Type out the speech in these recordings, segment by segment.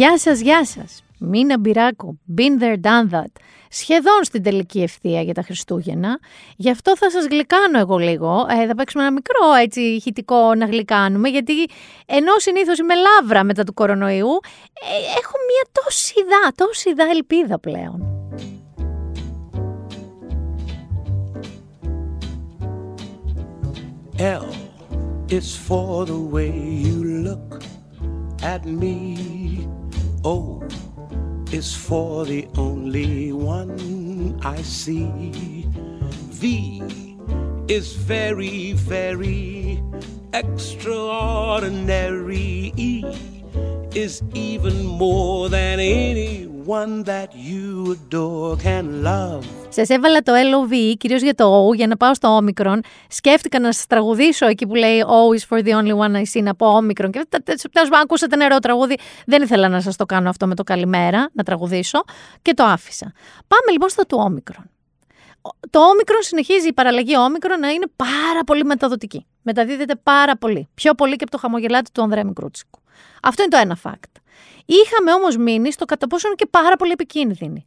Γεια σας, γεια σας. Μίνα Μπυράκο, been there, done that. Σχεδόν στην τελική ευθεία για τα Χριστούγεννα. Γι' αυτό θα σας γλυκάνω εγώ λίγο. Ε, θα παίξουμε ένα μικρό έτσι ηχητικό να γλυκάνουμε, γιατί ενώ συνήθως είμαι λάβρα μετά του κορονοϊού, ε, έχω μια τόση ιδά, τόση ιδά ελπίδα πλέον. L is for the way you look at me. Oh, o is for the only one I see. V is very, very extraordinary. E is even more than anyone that you adore can love. Σας έβαλα το LOV, κυρίως για το O, για να πάω στο Omicron. Σκέφτηκα να σας τραγουδήσω εκεί που λέει O is for the only one I see, να πω Omicron. Και τέλο πάντων, ακούσατε νερό τραγούδι. Δεν ήθελα να σας το κάνω αυτό με το καλημέρα, να τραγουδήσω και το άφησα. Πάμε λοιπόν στο του Omicron. Το Omicron συνεχίζει η παραλλαγή Omicron να είναι πάρα πολύ μεταδοτική. Μεταδίδεται πάρα πολύ. Πιο πολύ και από το χαμογελάτι του Ανδρέα Μικρούτσικου. Αυτό είναι το ένα fact. Είχαμε όμως μείνει στο κατά πόσο είναι και πάρα πολύ επικίνδυνη.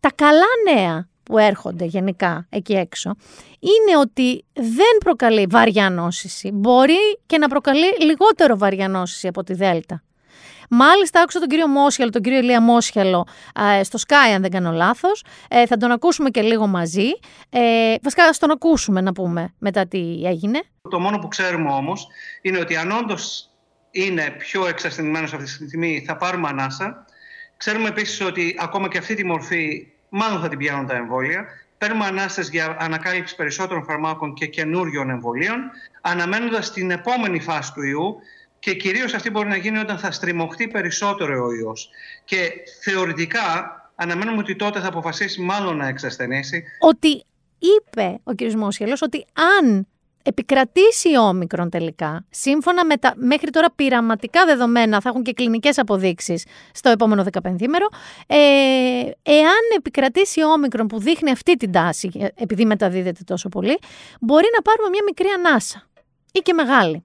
Τα καλά νέα που έρχονται γενικά εκεί έξω είναι ότι δεν προκαλεί βαριά νόσηση. Μπορεί και να προκαλεί λιγότερο βαριά νόσηση από τη Δέλτα. Μάλιστα, άκουσα τον κύριο Μόσιαλο, τον κύριο Ηλία Μόσιαλο στο Sky, αν δεν κάνω λάθος. Ε, θα τον ακούσουμε και λίγο μαζί. Ε, βασικά, θα τον ακούσουμε να πούμε μετά τι έγινε. Το μόνο που ξέρουμε όμως είναι ότι αν όντως είναι πιο εξασθενημένος αυτή τη στιγμή, θα πάρουμε ανάσα. Ξέρουμε επίσης ότι ακόμα και αυτή τη μορφή μάλλον θα την πιάνουν τα εμβόλια. Παίρνουμε ανάσταση για ανακάλυψη περισσότερων φαρμάκων και καινούριων εμβολίων, αναμένοντας την επόμενη φάση του ιού και κυρίως αυτή μπορεί να γίνει όταν θα στριμωχτεί περισσότερο ο ιός. Και θεωρητικά αναμένουμε ότι τότε θα αποφασίσει μάλλον να εξασθενήσει. Ότι είπε ο κ. Μόσχελος ότι αν επικρατήσει η όμικρον τελικά, σύμφωνα με τα μέχρι τώρα πειραματικά δεδομένα, θα έχουν και κλινικές αποδείξεις στο επόμενο 15μέρο, ε, εάν επικρατήσει η όμικρον που δείχνει αυτή την τάση, ε, επειδή μεταδίδεται τόσο πολύ, μπορεί να πάρουμε μια μικρή ανάσα ή και μεγάλη.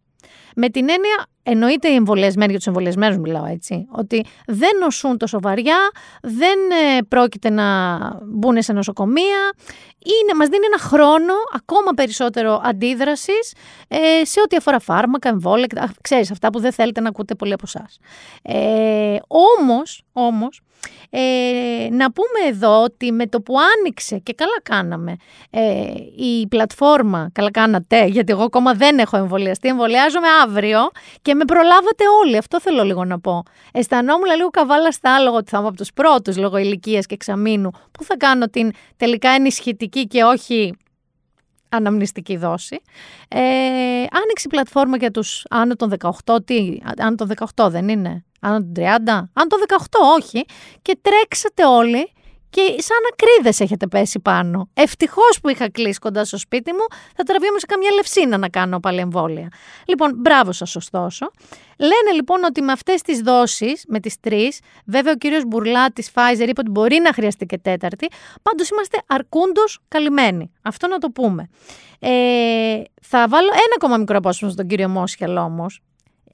Με την έννοια, εννοείται οι εμβολιασμένοι, για τους εμβολιασμένους μιλάω έτσι, ότι δεν νοσούν τόσο βαριά, δεν ε, πρόκειται να μπουν σε νοσοκομεία. Είναι, μας δίνει ένα χρόνο ακόμα περισσότερο αντίδρασης ε, σε ό,τι αφορά φάρμακα, εμβόλια, ξέρεις αυτά που δεν θέλετε να ακούτε πολύ από εσάς. Ε, όμως, όμως, ε, να πούμε εδώ ότι με το που άνοιξε και καλά κάναμε ε, η πλατφόρμα, καλά κάνατε γιατί εγώ ακόμα δεν έχω εμβολιαστεί, εμβολιάζομαι αύριο και με προλάβατε όλοι, αυτό θέλω λίγο να πω. Αισθανόμουν λίγο καβάλα στα άλογο ότι θα είμαι από τους πρώτους λόγω ηλικίας και εξαμήνου που θα κάνω την τελικά ενισχυτική και όχι αναμνηστική δόση. Ε, άνοιξε η πλατφόρμα για τους άνω των 18, τι, άνω των 18 δεν είναι, άνω των 30, άνω των 18 όχι, και τρέξατε όλοι και σαν ακρίδες έχετε πέσει πάνω. Ευτυχώς που είχα κλείσει κοντά στο σπίτι μου, θα τραβιόμουν σε καμιά λευσίνα να κάνω πάλι εμβόλια. Λοιπόν, μπράβο σας, ωστόσο. Λένε λοιπόν ότι με αυτές τις δόσεις, με τις τρεις, βέβαια ο κύριος Μπουρλά τη Pfizer είπε ότι μπορεί να χρειαστεί και τέταρτη, πάντως είμαστε αρκούντος καλυμμένοι. Αυτό να το πούμε. Ε, θα βάλω ένα ακόμα μικρό απόσπασμα στον κύριο Μόσχελ όμως.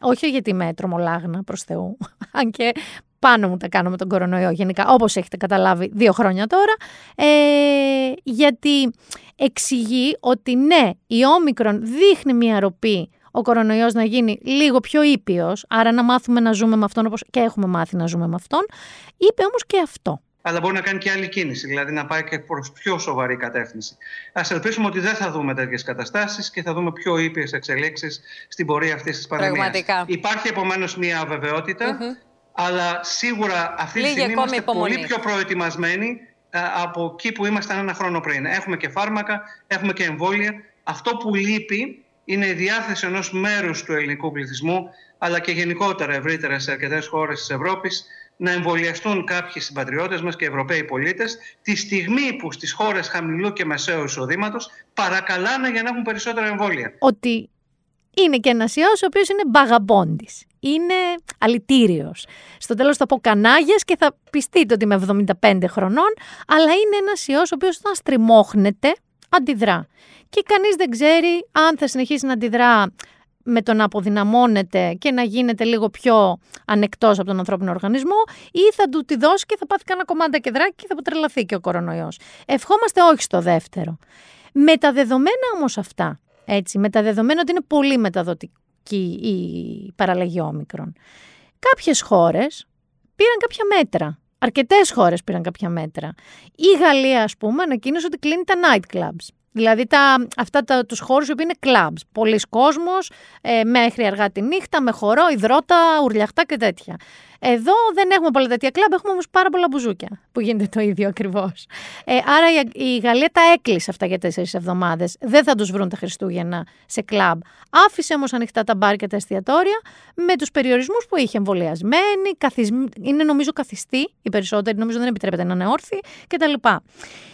Όχι γιατί είμαι τρομολάγνα προς Θεού, αν και πάνω μου τα κάνω με τον κορονοϊό γενικά, όπως έχετε καταλάβει δύο χρόνια τώρα, ε, γιατί εξηγεί ότι ναι, η όμικρον δείχνει μια ροπή ο κορονοϊός να γίνει λίγο πιο ήπιος, άρα να μάθουμε να ζούμε με αυτόν όπως και έχουμε μάθει να ζούμε με αυτόν, είπε όμως και αυτό. Αλλά μπορεί να κάνει και άλλη κίνηση, δηλαδή να πάει και προς πιο σοβαρή κατεύθυνση. Α ελπίσουμε ότι δεν θα δούμε τέτοιες καταστάσεις και θα δούμε πιο ήπιες εξελίξεις στην πορεία αυτής της πανδημίας. Υπάρχει επομένως μια αβεβαιότητα αλλά σίγουρα αυτή τη στιγμή είμαστε πολύ πιο προετοιμασμένοι ε, από εκεί που ήμασταν ένα χρόνο πριν. Έχουμε και φάρμακα, έχουμε και εμβόλια. Αυτό που λείπει είναι η διάθεση ενός μέρους του ελληνικού πληθυσμού, αλλά και γενικότερα ευρύτερα σε αρκετές χώρες της Ευρώπης, να εμβολιαστούν κάποιοι συμπατριώτες μας και Ευρωπαίοι πολίτες τη στιγμή που στις χώρες χαμηλού και μεσαίου εισοδήματος παρακαλάνε για να έχουν περισσότερα εμβόλια. Ότι είναι και ένας ιός ο οποίος είναι μπαγαμπόντης. Είναι αλητήριος. Στο τέλος θα πω κανάγια και θα πιστείτε ότι είμαι 75 χρονών, αλλά είναι ένας ιός ο οποίος όταν στριμώχνεται, αντιδρά. Και κανείς δεν ξέρει αν θα συνεχίσει να αντιδρά με το να αποδυναμώνεται και να γίνεται λίγο πιο ανεκτός από τον ανθρώπινο οργανισμό ή θα του τη δώσει και θα πάθει κανένα κομμάτι κεδράκι και θα αποτρελαθεί και ο κορονοϊός. Ευχόμαστε όχι στο δεύτερο. Με τα δεδομένα όμως αυτά, έτσι, με τα δεδομένα ότι είναι πολύ μεταδοτική η παραλλαγή όμικρον. Κάποιες χώρες πήραν κάποια μέτρα. Αρκετές χώρες πήραν κάποια μέτρα. Η Γαλλία, ας πούμε, ανακοίνωσε ότι κλείνει τα night clubs. Δηλαδή τα, αυτά τα, τους χώρους που είναι clubs. Πολλοί κόσμος, ε, μέχρι αργά τη νύχτα, με χορό, υδρότα, ουρλιαχτά και τέτοια. Εδώ δεν έχουμε πολλά τέτοια κλαμπ, έχουμε όμως πάρα πολλά μπουζούκια που γίνεται το ίδιο ακριβώς. Ε, άρα η, η Γαλλία τα έκλεισε αυτά για τέσσερις εβδομάδες. Δεν θα τους βρουν τα Χριστούγεννα σε κλαμπ. Άφησε όμως ανοιχτά τα μπαρ και τα εστιατόρια με τους περιορισμούς που είχε εμβολιασμένοι, καθισ... είναι νομίζω καθιστή, οι περισσότεροι νομίζω δεν επιτρέπεται να είναι όρθιοι κτλ.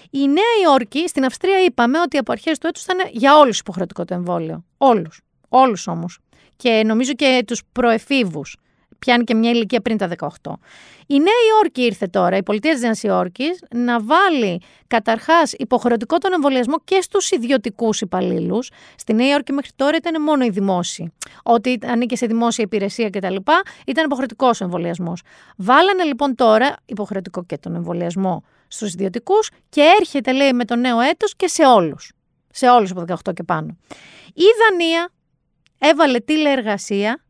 Η Νέα Υόρκη, στην Αυστρία είπαμε ότι από αρχές του έτους θα είναι για όλους υποχρεωτικό το εμβόλιο. Όλους. Όλους όμως. Και νομίζω και τους προεφήβους. Πιάνει και μια ηλικία πριν τα 18. Η Νέα Υόρκη ήρθε τώρα, η πολιτεία της Νέας Υόρκης, να βάλει καταρχάς υποχρεωτικό τον εμβολιασμό και στους ιδιωτικούς υπαλλήλους. Στη Νέα Υόρκη μέχρι τώρα ήταν μόνο οι δημόσιοι. Ό,τι ανήκε σε δημόσια υπηρεσία κτλ. ήταν υποχρεωτικός ο εμβολιασμός. Βάλανε λοιπόν τώρα υποχρεωτικό και τον εμβολιασμό στους ιδιωτικούς και έρχεται λέει με το νέο έτος και σε όλους. Σε όλους από 18 και πάνω. Η Δανία έβαλε τηλεεργασία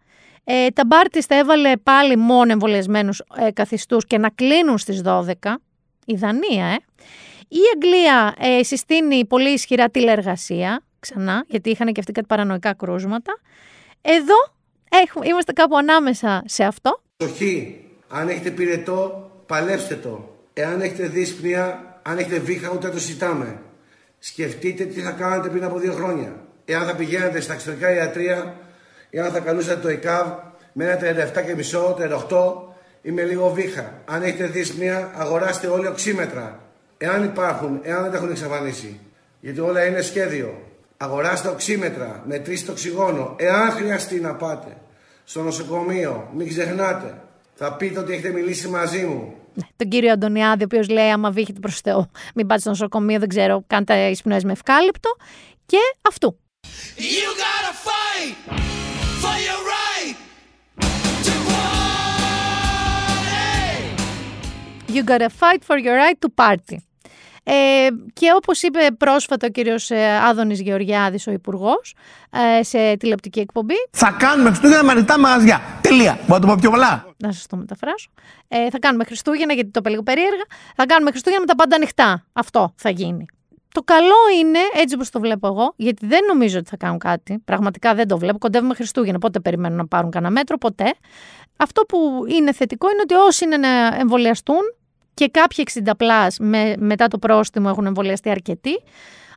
ε, τα μπάρτιστα έβαλε πάλι μόνο εμβολιασμένους ε, καθιστούς και να κλείνουν στις 12. Η Δανία, ε. Η Αγγλία ε, συστήνει πολύ ισχυρά τηλεεργασία, ξανά, γιατί είχαν και αυτοί κάτι παρανοϊκά κρούσματα. Εδώ έχουμε, είμαστε κάπου ανάμεσα σε αυτό. Σοχή, αν έχετε πυρετό, παλέψτε το. Εάν έχετε δύσπνοια, αν έχετε βήχα, ούτε το συζητάμε. Σκεφτείτε τι θα κάνετε πριν από δύο χρόνια. Εάν θα πηγαίνετε στα εξωτερικά ιατρία, εάν θα καλούσατε το ΕΚΑΒ με ένα 37,5, 38 ή με λίγο βήχα. Αν έχετε δύσπνοια, αγοράστε όλοι οξύμετρα. Εάν υπάρχουν, εάν δεν τα έχουν εξαφανίσει. Γιατί όλα είναι σχέδιο. Αγοράστε οξύμετρα, μετρήστε το οξυγόνο. Εάν χρειαστεί να πάτε στο νοσοκομείο, μην ξεχνάτε. Θα πείτε ότι έχετε μιλήσει μαζί μου. Ναι, τον κύριο Αντωνιάδη, ο οποίος λέει: Άμα βήχετε προ Θεό, μην πάτε στο νοσοκομείο, δεν ξέρω, κάντε εισπνοέ με ευκάλυπτο. Και αυτού. You gotta fight for your right to party. You gotta fight for your right to party. Ε, και όπως είπε πρόσφατα ο κύριος ε, Άδωνης Γεωργιάδης, ο υπουργός, ε, σε τηλεοπτική εκπομπή. Θα κάνουμε Χριστούγεννα με ανοιχτά μαγαζιά. Τελεία. Μπορώ να το πω πιο πολλά. Να σας το μεταφράσω. Ε, θα κάνουμε Χριστούγεννα, γιατί το είπα λίγο περίεργα. Θα κάνουμε Χριστούγεννα με τα πάντα ανοιχτά. Αυτό θα γίνει. Το καλό είναι, έτσι όπως το βλέπω εγώ, γιατί δεν νομίζω ότι θα κάνουν κάτι. Πραγματικά δεν το βλέπω. Κοντεύουμε Χριστούγεννα. Πότε περιμένουν να πάρουν κανένα μέτρο, ποτέ. Αυτό που είναι θετικό είναι ότι όσοι είναι να εμβολιαστούν, και κάποιοι 60 πλάς με, μετά το πρόστιμο έχουν εμβολιαστεί αρκετοί.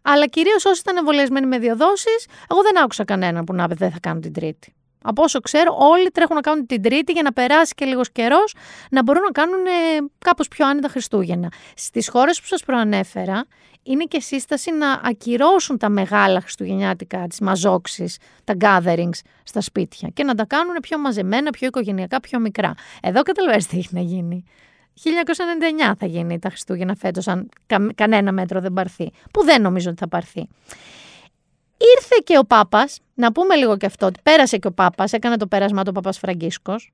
Αλλά κυρίως όσοι ήταν εμβολιασμένοι με δύο δόσει, εγώ δεν άκουσα κανέναν που να πει δεν θα κάνουν την τρίτη. Από όσο ξέρω, όλοι τρέχουν να κάνουν την τρίτη για να περάσει και λίγος καιρός να μπορούν να κάνουν ε, κάπως πιο άνετα Χριστούγεννα. Στις χώρες που σας προανέφερα, είναι και σύσταση να ακυρώσουν τα μεγάλα Χριστουγεννιάτικα, τι μαζόξει, τα gatherings στα σπίτια και να τα κάνουν πιο μαζεμένα, πιο οικογενειακά, πιο μικρά. Εδώ καταλαβαίνετε τι έχει να γίνει. 1999 θα γίνει τα Χριστούγεννα φέτος αν κανένα μέτρο δεν πάρθει, που δεν νομίζω ότι θα πάρθει. Ήρθε και ο Πάπας, να πούμε λίγο και αυτό, ότι πέρασε και ο Πάπας, έκανε το πέρασμα του Παπάς Φραγκίσκος.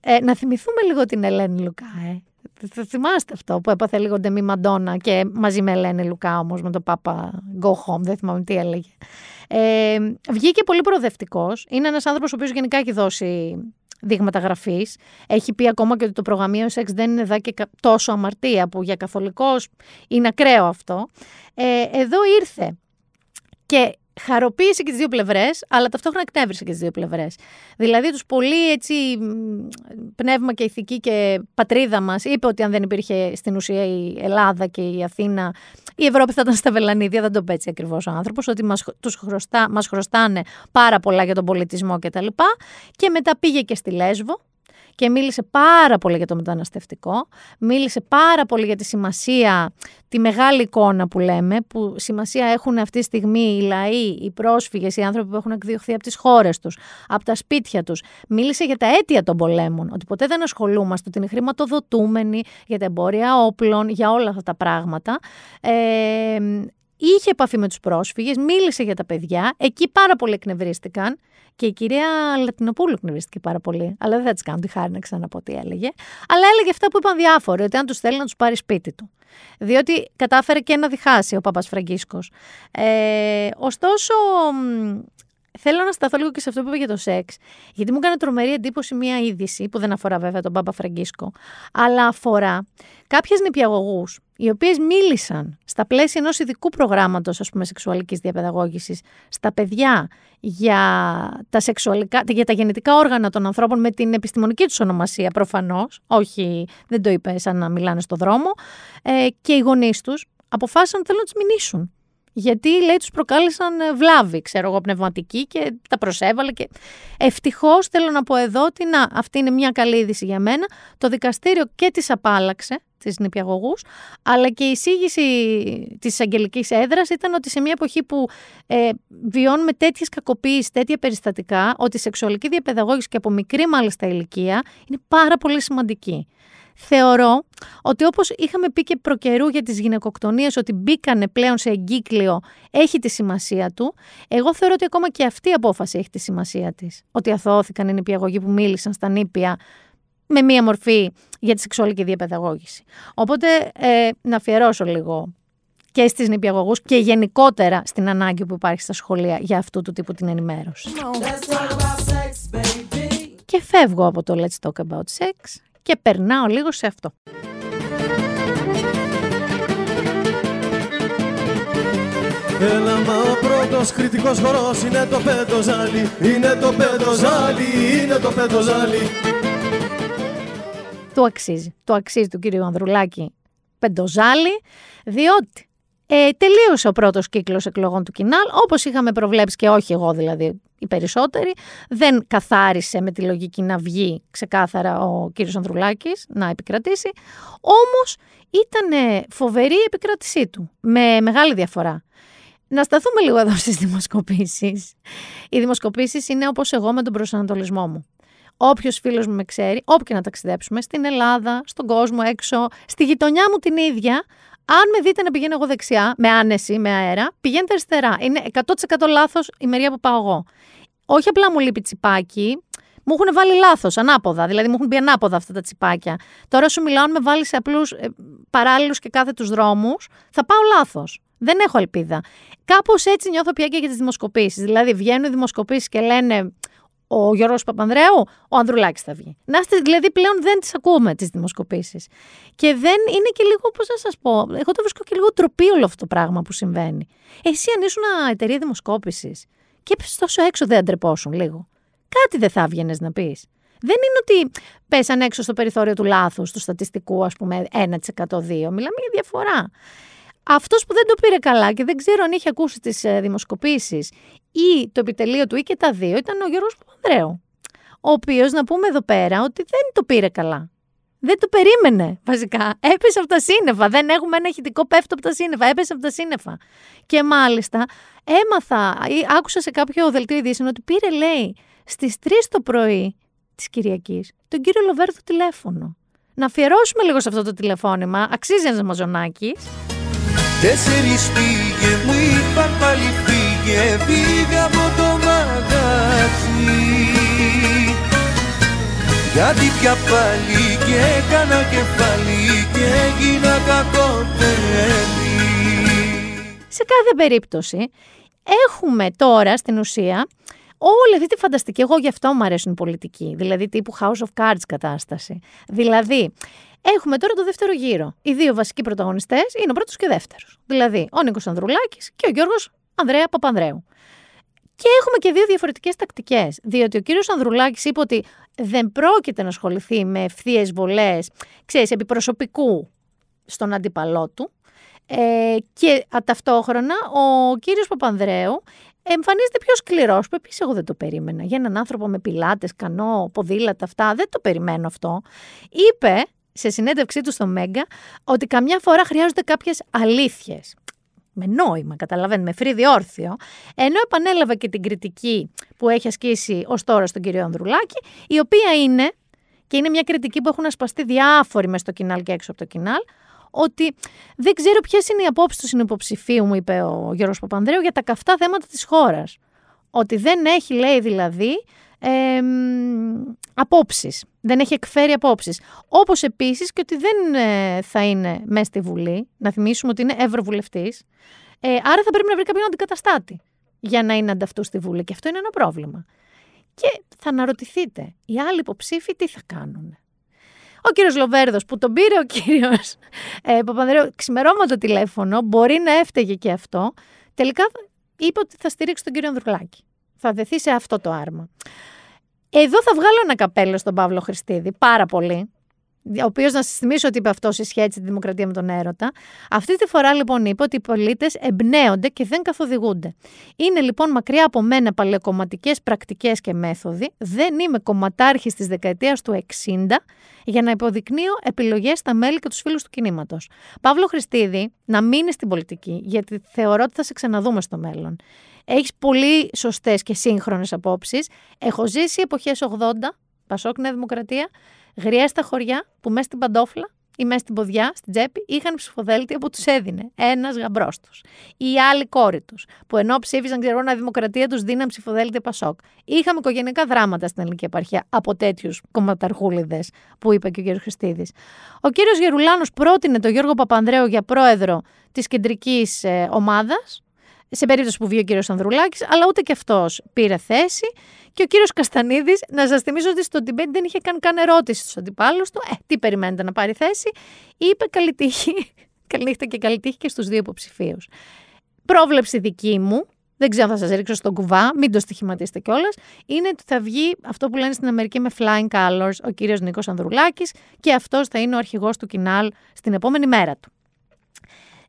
Ε, να θυμηθούμε λίγο την Ελένη Λουκά, ε. Θα θυμάστε αυτό που έπαθε λίγο ντεμή Μαντόνα και μαζί με Ελένη Λουκά όμως με τον Πάπα Go Home, δεν θυμάμαι τι έλεγε. Ε, βγήκε πολύ προοδευτικός. Είναι ένας άνθρωπος ο οποίος γενικά έχει δώσει δείγματα γραφής. Έχει πει ακόμα και ότι το προγραμμίο σεξ δεν είναι εδώ και τόσο αμαρτία, που για καθολικός είναι ακραίο αυτό. Ε, εδώ ήρθε και χαροποίησε και τις δύο πλευρές, αλλά ταυτόχρονα εκτέβρισε και τις δύο πλευρές. Δηλαδή, τους πολύ έτσι πνεύμα και ηθική και πατρίδα μας είπε ότι αν δεν υπήρχε στην ουσία η Ελλάδα και η Αθήνα, η Ευρώπη θα ήταν στα βελανίδια. Δεν το πει έτσι ακριβώς ο άνθρωπος, ότι μας χρωστά, μας χρωστάνε πάρα πολλά για τον πολιτισμό κτλ. Και, και μετά πήγε και στη Λέσβο και μίλησε πάρα πολύ για το μεταναστευτικό, μίλησε πάρα πολύ για τη σημασία, τη μεγάλη εικόνα που λέμε, που σημασία έχουν αυτή τη στιγμή οι λαοί, οι πρόσφυγες, οι άνθρωποι που έχουν εκδιωχθεί από τις χώρες τους, από τα σπίτια τους. Μίλησε για τα αίτια των πολέμων, ότι ποτέ δεν ασχολούμαστε, ότι είναι χρηματοδοτούμενοι για τα εμπόρια όπλων, για όλα αυτά τα πράγματα. Ε, είχε επαφή με τους πρόσφυγες, μίλησε για τα παιδιά. Εκεί πάρα πολύ εκνευρίστηκαν. Και η κυρία Λατινοπούλου εκνευρίστηκε πάρα πολύ. Αλλά δεν θα της κάνω τη χάρη να ξαναπώ τι έλεγε. Αλλά έλεγε αυτά που είπαν διάφοροι, ότι αν τους θέλει να τους πάρει σπίτι του. Διότι κατάφερε και να διχάσει ο Παπα Φραγκίσκος. Ε, ωστόσο, Θέλω να σταθώ λίγο και σε αυτό που είπε για το σεξ. Γιατί μου έκανε τρομερή εντύπωση μία είδηση, που δεν αφορά βέβαια τον Πάπα Φραγκίσκο, αλλά αφορά κάποιες νηπιαγωγούς, οι οποίες μίλησαν στα πλαίσια ενός ειδικού προγράμματος, ας πούμε, σεξουαλικής διαπαιδαγώγησης, στα παιδιά για τα, σεξουαλικά, για τα γενετικά όργανα των ανθρώπων με την επιστημονική τους ονομασία, προφανώς. Όχι, δεν το είπε σαν να μιλάνε στο δρόμο. Ε, και οι γονείς τους αποφάσισαν ότι θέλουν να τους μηνύσουν. Γιατί λέει τους προκάλεσαν ε, βλάβη, ξέρω εγώ, πνευματική και τα προσέβαλε. Και... Ευτυχώς θέλω να πω εδώ ότι να, αυτή είναι μια καλή είδηση για μένα. Το δικαστήριο και τις απάλαξε, τις νηπιαγωγούς, αλλά και η εισήγηση της αγγελικής έδρας ήταν ότι σε μια εποχή που ε, βιώνουμε τέτοιες κακοποίησεις, τέτοια περιστατικά, ότι η σεξουαλική διαπαιδαγώγηση και από μικρή μάλιστα ηλικία είναι πάρα πολύ σημαντική. Θεωρώ ότι όπως είχαμε πει και προκαιρού για τις γυναικοκτονίες ότι μπήκανε πλέον σε εγκύκλιο έχει τη σημασία του, εγώ θεωρώ ότι ακόμα και αυτή η απόφαση έχει τη σημασία της. Ότι αθώθηκαν οι νηπιαγωγοί που μίλησαν στα νήπια με μία μορφή για τη σεξουαλική διαπαιδαγώγηση. Οπότε ε, να αφιερώσω λίγο και στις νηπιαγωγούς και γενικότερα στην ανάγκη που υπάρχει στα σχολεία για αυτού του τύπου την ενημέρωση. Και φεύγω από το Let's Talk About Sex και περνάω λίγο σε αυτό. Έλα μα ο πρώτος κριτικός χορός είναι το πέντοζάλι, είναι το πέντοζάλι, είναι το πέντοζάλι. Του αξίζει, το αξίζει του κύριου Ανδρουλάκη πεντοζάλι, διότι ε, τελείωσε ο πρώτος κύκλος εκλογών του Κινάλ, όπως είχαμε προβλέψει και όχι εγώ δηλαδή οι περισσότεροι. Δεν καθάρισε με τη λογική να βγει ξεκάθαρα ο κύριος Ανδρουλάκης να επικρατήσει. Όμως ήταν φοβερή η επικράτησή του, με μεγάλη διαφορά. Να σταθούμε λίγο εδώ στις δημοσκοπήσεις. Οι δημοσκοπήσεις είναι όπως εγώ με τον προσανατολισμό μου. Όποιος φίλος μου με ξέρει, όπου και να ταξιδέψουμε, στην Ελλάδα, στον κόσμο, έξω, στη γειτονιά μου την ίδια, αν με δείτε να πηγαίνω εγώ δεξιά, με άνεση, με αέρα, πηγαίνετε αριστερά. Είναι 100% λάθος η μεριά που πάω εγώ. Όχι απλά μου λείπει τσιπάκι, μου έχουν βάλει λάθος, ανάποδα. Δηλαδή μου έχουν πει ανάποδα αυτά τα τσιπάκια. Τώρα σου μιλάω, αν με βάλει σε απλούς ε, παράλληλους και κάθετου δρόμους, θα πάω λάθος. Δεν έχω ελπίδα. Κάπως έτσι νιώθω πια και για τις δημοσκοπήσεις. Δηλαδή βγαίνουν οι δημοσκοπήσεις και λένε ο Γιώργος Παπανδρέου, ο Ανδρουλάκης θα βγει. Να είστε, δηλαδή πλέον δεν τις ακούμε τις δημοσκοπήσεις. Και δεν είναι και λίγο, πώς να σας πω, εγώ το βρίσκω και λίγο τροπή όλο αυτό το πράγμα που συμβαίνει. Εσύ αν ήσουν εταιρεία δημοσκόπησης και τόσο έξω δεν αντρεπόσουν λίγο. Κάτι δεν θα έβγαινες να πεις. Δεν είναι ότι πέσαν έξω στο περιθώριο του λάθους, του στατιστικού, ας πούμε, 1%, 2%. Μιλάμε για διαφορά. Αυτός που δεν το πήρε καλά και δεν ξέρω αν είχε ακούσει τις ε, δημοσκοπήσεις ή το επιτελείο του ή και τα δύο ήταν ο Γιώργος Παπανδρέου. Ο οποίος να πούμε εδώ πέρα ότι δεν το πήρε καλά. Δεν το περίμενε βασικά. Έπεσε από τα σύννεφα. Δεν έχουμε ένα ηχητικό πέφτο από τα σύννεφα. Έπεσε από τα σύννεφα. Και μάλιστα έμαθα ή άκουσα σε κάποιο δελτίο ειδήσεων ότι πήρε, λέει, στις 3 το πρωί της Κυριακής τον κύριο Λοβέρδο τηλέφωνο. Να αφιερώσουμε λίγο σε αυτό το τηλεφώνημα. Αξίζει ένα μαζονάκι. Τέσσερις πήγε, μου είπαν πάλι φύγε, φύγε από το μαγαζί Γιατί πια πάλι και έκανα κεφάλι και έγινα κακό Σε κάθε περίπτωση έχουμε τώρα στην ουσία όλη αυτή τη φανταστική, εγώ γι' αυτό μου αρέσουν οι πολιτικοί, δηλαδή τύπου House of Cards κατάσταση. Δηλαδή, Έχουμε τώρα το δεύτερο γύρο. Οι δύο βασικοί πρωταγωνιστές είναι ο πρώτος και ο δεύτερος. Δηλαδή, ο Νίκος Ανδρουλάκης και ο Γιώργος Ανδρέα Παπανδρέου. Και έχουμε και δύο διαφορετικές τακτικές. Διότι ο κύριος Ανδρουλάκης είπε ότι δεν πρόκειται να ασχοληθεί με ευθείε βολέ, ξέρεις, επιπροσωπικού στον αντίπαλό του. Ε, και ταυτόχρονα ο κύριος Παπανδρέου εμφανίζεται πιο σκληρός, που επίσης εγώ δεν το περίμενα. Για έναν άνθρωπο με πιλάτες, κανό, ποδήλατα, αυτά, δεν το περιμένω αυτό. Είπε σε συνέντευξή του στο Μέγκα ότι καμιά φορά χρειάζονται κάποιες αλήθειες. Με νόημα, καταλαβαίνετε, με φρύδι όρθιο. Ενώ επανέλαβε και την κριτική που έχει ασκήσει ως τώρα στον κύριο Ανδρουλάκη, η οποία είναι, και είναι μια κριτική που έχουν ασπαστεί διάφοροι μες στο κοινάλ και έξω από το κοινάλ, ότι δεν ξέρω ποιες είναι οι απόψεις του συνυποψηφίου, μου είπε ο Γιώργος Παπανδρέου, για τα καυτά θέματα της χώρας. Ότι δεν έχει, λέει δηλαδή, ε, απόψεις. Δεν έχει εκφέρει απόψεις. Όπως επίσης και ότι δεν ε, θα είναι μέσα στη Βουλή, να θυμίσουμε ότι είναι ευρωβουλευτής, ε, άρα θα πρέπει να βρει κάποιον αντικαταστάτη για να είναι ανταυτού στη Βουλή. Και αυτό είναι ένα πρόβλημα. Και θα αναρωτηθείτε, οι άλλοι υποψήφοι τι θα κάνουν. Ο κύριος Λοβέρδος που τον πήρε ο κύριος ε, Παπανδρέου ξημερώματο τηλέφωνο, μπορεί να έφταιγε και αυτό, τελικά είπε ότι θα στηρίξει τον κύριο Ανδρουλάκη. Θα δεθεί σε αυτό το άρμα. Εδώ θα βγάλω ένα καπέλο στον Παύλο Χριστίδη, πάρα πολύ ο οποίος να σας θυμίσω ότι είπε αυτό σε σχέση τη δημοκρατία με τον έρωτα. Αυτή τη φορά λοιπόν είπε ότι οι πολίτες εμπνέονται και δεν καθοδηγούνται. Είναι λοιπόν μακριά από μένα παλαιοκομματικές πρακτικές και μέθοδοι. Δεν είμαι κομματάρχης της δεκαετίας του 60 για να υποδεικνύω επιλογές στα μέλη και τους φίλους του κινήματος. Παύλο Χριστίδη, να μείνει στην πολιτική, γιατί θεωρώ ότι θα σε ξαναδούμε στο μέλλον. Έχεις πολύ σωστές και σύγχρονες απόψεις. Έχω ζήσει εποχές 80, Πασόκ Νέα Δημοκρατία γριέ στα χωριά που μέσα στην παντόφλα ή μέσα στην ποδιά, στην τσέπη, είχαν ψηφοδέλτια που τους έδινε ένας γαμπρός τους. Ή η άλλη κόρη τους, που ενώ ψήφισαν, ξέρω, να δημοκρατία τους δίναν ψηφοδέλτια Πασόκ. Είχαμε οικογενειακά δράματα στην ελληνική επαρχία από τέτοιους κομματαρχούλιδες που είπε και ο κ. Χριστίδης. Ο κ. Γερουλάνος πρότεινε τον Γιώργο Παπανδρέου για πρόεδρο της κεντρικής ε, ομάδας σε περίπτωση που βγει ο κύριος Ανδρουλάκης, αλλά ούτε και αυτός πήρε θέση. Και ο κύριος Καστανίδης, να σας θυμίσω ότι στο debate δεν είχε καν καν ερώτηση στους αντιπάλους του. Ε, τι περιμένετε να πάρει θέση; Είπε καλή τύχη. καλή νύχτα και καλή τύχη και στους δύο υποψηφίους. Πρόβλεψη δική μου, δεν ξέρω αν θα σας ρίξω στον κουβά, μην το στοιχηματίσετε κιόλας, είναι ότι θα βγει αυτό που λένε στην Αμερική με flying colors ο κύριος Νίκος Ανδρουλάκης και αυτός θα είναι ο αρχηγός του κοινάλ στην επόμενη μέρα του.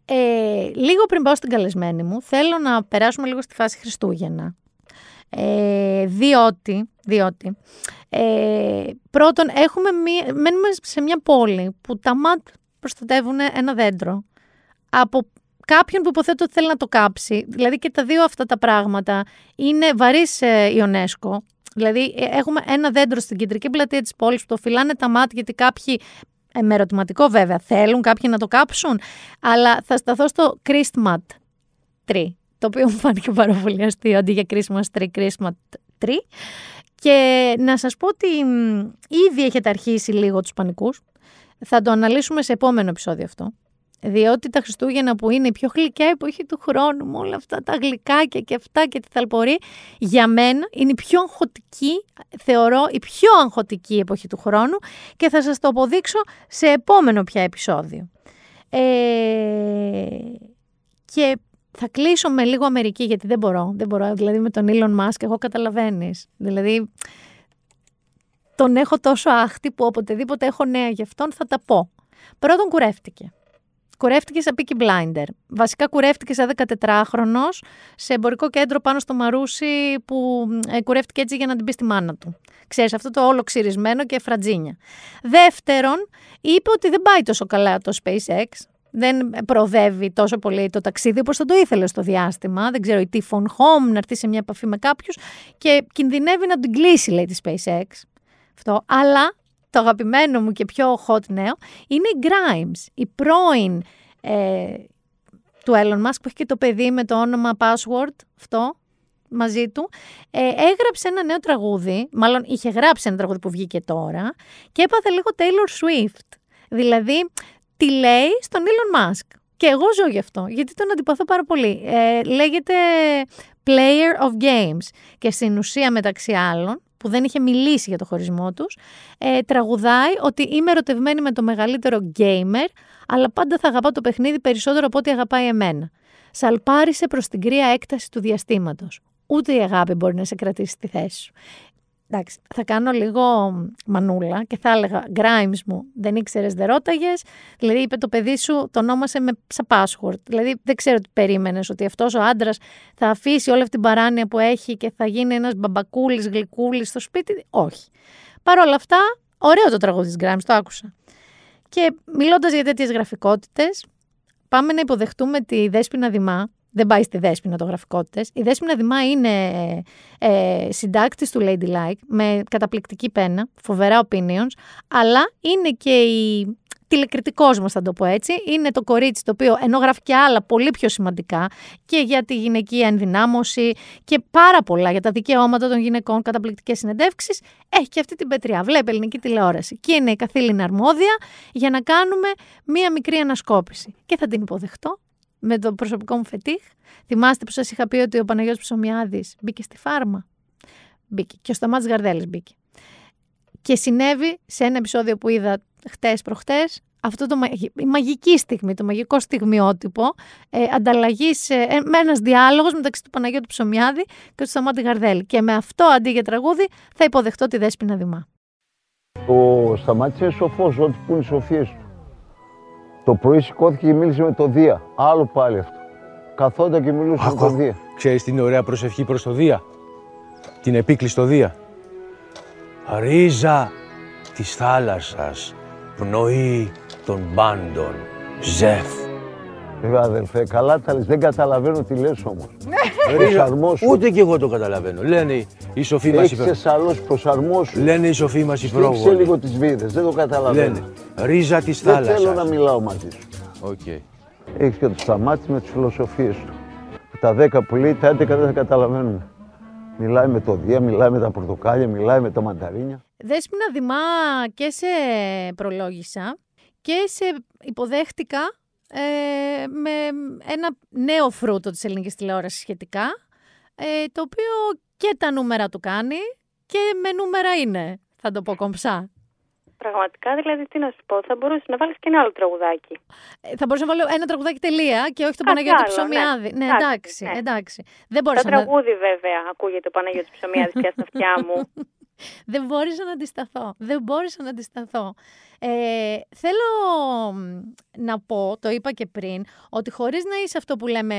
Ε, λίγο πριν πάω στην καλεσμένη μου, θέλω να περάσουμε λίγο στη φάση Χριστούγεννα. Ε, διότι, διότι ε, πρώτον έχουμε μία, μένουμε σε μια πόλη που τα ΜΑΤ προστατεύουν ένα δέντρο από κάποιον που υποθέτω ότι θέλει να το κάψει. Δηλαδή και τα δύο αυτά τα πράγματα είναι βαρύς ε, η UNESCO. Δηλαδή ε, έχουμε ένα δέντρο στην κεντρική πλατεία της πόλης που το φυλάνε τα μάτια γιατί κάποιοι ε, με ερωτηματικό βέβαια. Θέλουν κάποιοι να το κάψουν. Αλλά θα σταθώ στο Christmas tree, το οποίο μου φάνηκε πάρα πολύ αστείο αντί για Christmas tree, Christmas tree. Και να σας πω ότι ήδη έχετε αρχίσει λίγο τους πανικούς. Θα το αναλύσουμε σε επόμενο επεισόδιο αυτό. Διότι τα Χριστούγεννα που είναι η πιο γλυκιά εποχή του χρόνου, με όλα αυτά τα γλυκάκια και αυτά και τη θαλπορή, για μένα είναι η πιο αγχωτική, θεωρώ η πιο αγχωτική εποχή του χρόνου και θα σας το αποδείξω σε επόμενο πια επεισόδιο. Ε, και θα κλείσω με λίγο Αμερική γιατί δεν μπορώ, δεν μπορώ, δηλαδή με τον Elon Musk εγώ καταλαβαίνεις, δηλαδή τον έχω τόσο άχτη που οποτεδήποτε έχω νέα γι' αυτόν θα τα πω. Πρώτον κουρεύτηκε κουρεύτηκες σε Peaky Blinder. Βασικά κουρεύτηκες σε 14χρονο σε εμπορικό κέντρο πάνω στο Μαρούσι που ε, κουρεύτηκε έτσι για να την πεις στη μάνα του. Ξέρεις, αυτό το όλο ξυρισμένο και φρατζίνια. Δεύτερον, είπε ότι δεν πάει τόσο καλά το SpaceX. Δεν προοδεύει τόσο πολύ το ταξίδι όπως θα το ήθελε στο διάστημα. Δεν ξέρω, η T-Phone Home να έρθει σε μια επαφή με κάποιους και κινδυνεύει να την κλείσει, λέει, τη SpaceX. Αυτό. Αλλά το αγαπημένο μου και πιο hot νέο είναι η Grimes, η πρώην ε, του Elon Musk που έχει και το παιδί με το όνομα password αυτό μαζί του, ε, έγραψε ένα νέο τραγούδι, μάλλον είχε γράψει ένα τραγούδι που βγήκε τώρα και έπαθε λίγο Taylor Swift. Δηλαδή, τι λέει στον Elon Musk. Και εγώ ζω γι' αυτό, γιατί τον αντιπαθώ πάρα πολύ. Ε, λέγεται Player of Games και στην ουσία μεταξύ άλλων που δεν είχε μιλήσει για το χωρισμό τους, ε, τραγουδάει ότι είμαι ερωτευμένη με το μεγαλύτερο gamer, αλλά πάντα θα αγαπάω το παιχνίδι περισσότερο από ό,τι αγαπάει εμένα. Σαλπάρισε προς την κρύα έκταση του διαστήματος. Ούτε η αγάπη μπορεί να σε κρατήσει στη θέση σου. Εντάξει, θα κάνω λίγο μανούλα και θα έλεγα Grimes μου, δεν ήξερες, δεν ρώταγες. Δηλαδή, είπε το παιδί σου, το ονόμασε με σαν password. Δηλαδή, δεν ξέρω τι περίμενες, ότι αυτός ο άντρας θα αφήσει όλη αυτή την παράνοια που έχει και θα γίνει ένας μπαμπακούλης, γλυκούλης στο σπίτι. Όχι. Παρ' όλα αυτά, ωραίο το τραγούδι της Grimes, το άκουσα. Και μιλώντας για τέτοιες γραφικότητες, πάμε να υποδεχτούμε τη Δέσποινα Δημά, δεν πάει στη Δέσποινα το γραφικότητες. Η Δέσποινα Δημά είναι ε, συντάκτης του Ladylike με καταπληκτική πένα, φοβερά opinions, αλλά είναι και η τηλεκριτικός μας, θα το πω έτσι. Είναι το κορίτσι το οποίο ενώ γράφει και άλλα πολύ πιο σημαντικά και για τη γυναικεία ενδυνάμωση και πάρα πολλά για τα δικαιώματα των γυναικών, καταπληκτικές συνεντεύξεις, έχει και αυτή την πετριά. Βλέπει ελληνική τηλεόραση και είναι η καθήλυνα αρμόδια για να κάνουμε μία μικρή ανασκόπηση. Και θα την υποδεχτώ με το προσωπικό μου φετίχ. Θυμάστε που σας είχα πει ότι ο Παναγιώτης Ψωμιάδης μπήκε στη φάρμα; Μπήκε. Και ο Σταμάτης Γαρδέλης μπήκε. Και συνέβη σε ένα επεισόδιο που είδα χτες προχτές αυτό το η μαγική στιγμή, το μαγικό στιγμιότυπο ε, ανταλλαγή ε, με ένας διάλογος μεταξύ του Παναγιώτη Ψωμιάδη και του Σταμάτη Γαρδέλη. Και με αυτό αντί για τραγούδι θα υποδεχτώ τη Δέσποινα Δημά. Ο Σταμάτης είναι σοφό, ό,τι που είναι οι σοφίες του. Το πρωί σηκώθηκε και μίλησε με το Δία. Άλλο πάλι αυτό. Καθόταν και μιλούσε με το Δία. Ξέρεις την ωραία προσευχή προς το Δία; Την επίκληση στο Δία. Ρίζα της θάλασσας, πνοή των πάντων, Ζεφ. Βέβαια αδελφέ, καλά τα λες, δεν καταλαβαίνω τι λες όμως. Προσαρμόσου. Ούτε κι εγώ το καταλαβαίνω. Λένε οι σοφοί μας υπερ... Έχεις εσαλώς προσαρμόσους. Λένε οι σοφοί μας υπερόγονοι. Στήξε λίγο τις βίδες, δεν το καταλαβαίνω. Λένε, ρίζα της θάλασσας. Δεν θέλω να μιλάω μαζί σου. Okay. Έχεις και το σταμάτη με τις φιλοσοφίες του. Τα δέκα που λέει, τα 11 δεν θα καταλαβαίνουμε. Μιλάει με το Δία, μιλάει με τα πορτοκάλια, μιλάει με τα μανταρίνια. Δέσποινα Δημά και σε προλόγησα και σε υποδέχτηκα ε, με ένα νέο φρούτο της ελληνικής τηλεόρασης σχετικά, ε, το οποίο και τα νούμερα του κάνει και με νούμερα είναι, θα το πω κομψά. Πραγματικά, δηλαδή, τι να σου πω, θα μπορούσες να βάλεις και ένα άλλο τραγουδάκι. Ε, θα μπορούσα να βάλω ένα τραγουδάκι τελεία και όχι το Παναγιώτη Ψωμιάδη. Ναι, ναι εντάξει, ναι. εντάξει. Δεν το τραγούδι, βέβαια, ακούγεται ο Παναγιώτης Ψωμιάδης πια στα αυτιά μου. Δεν μπόρεσα να αντισταθώ. Δεν μπόρεσα να αντισταθώ. Ε, θέλω να πω, το είπα και πριν, ότι χωρίς να είσαι αυτό που λέμε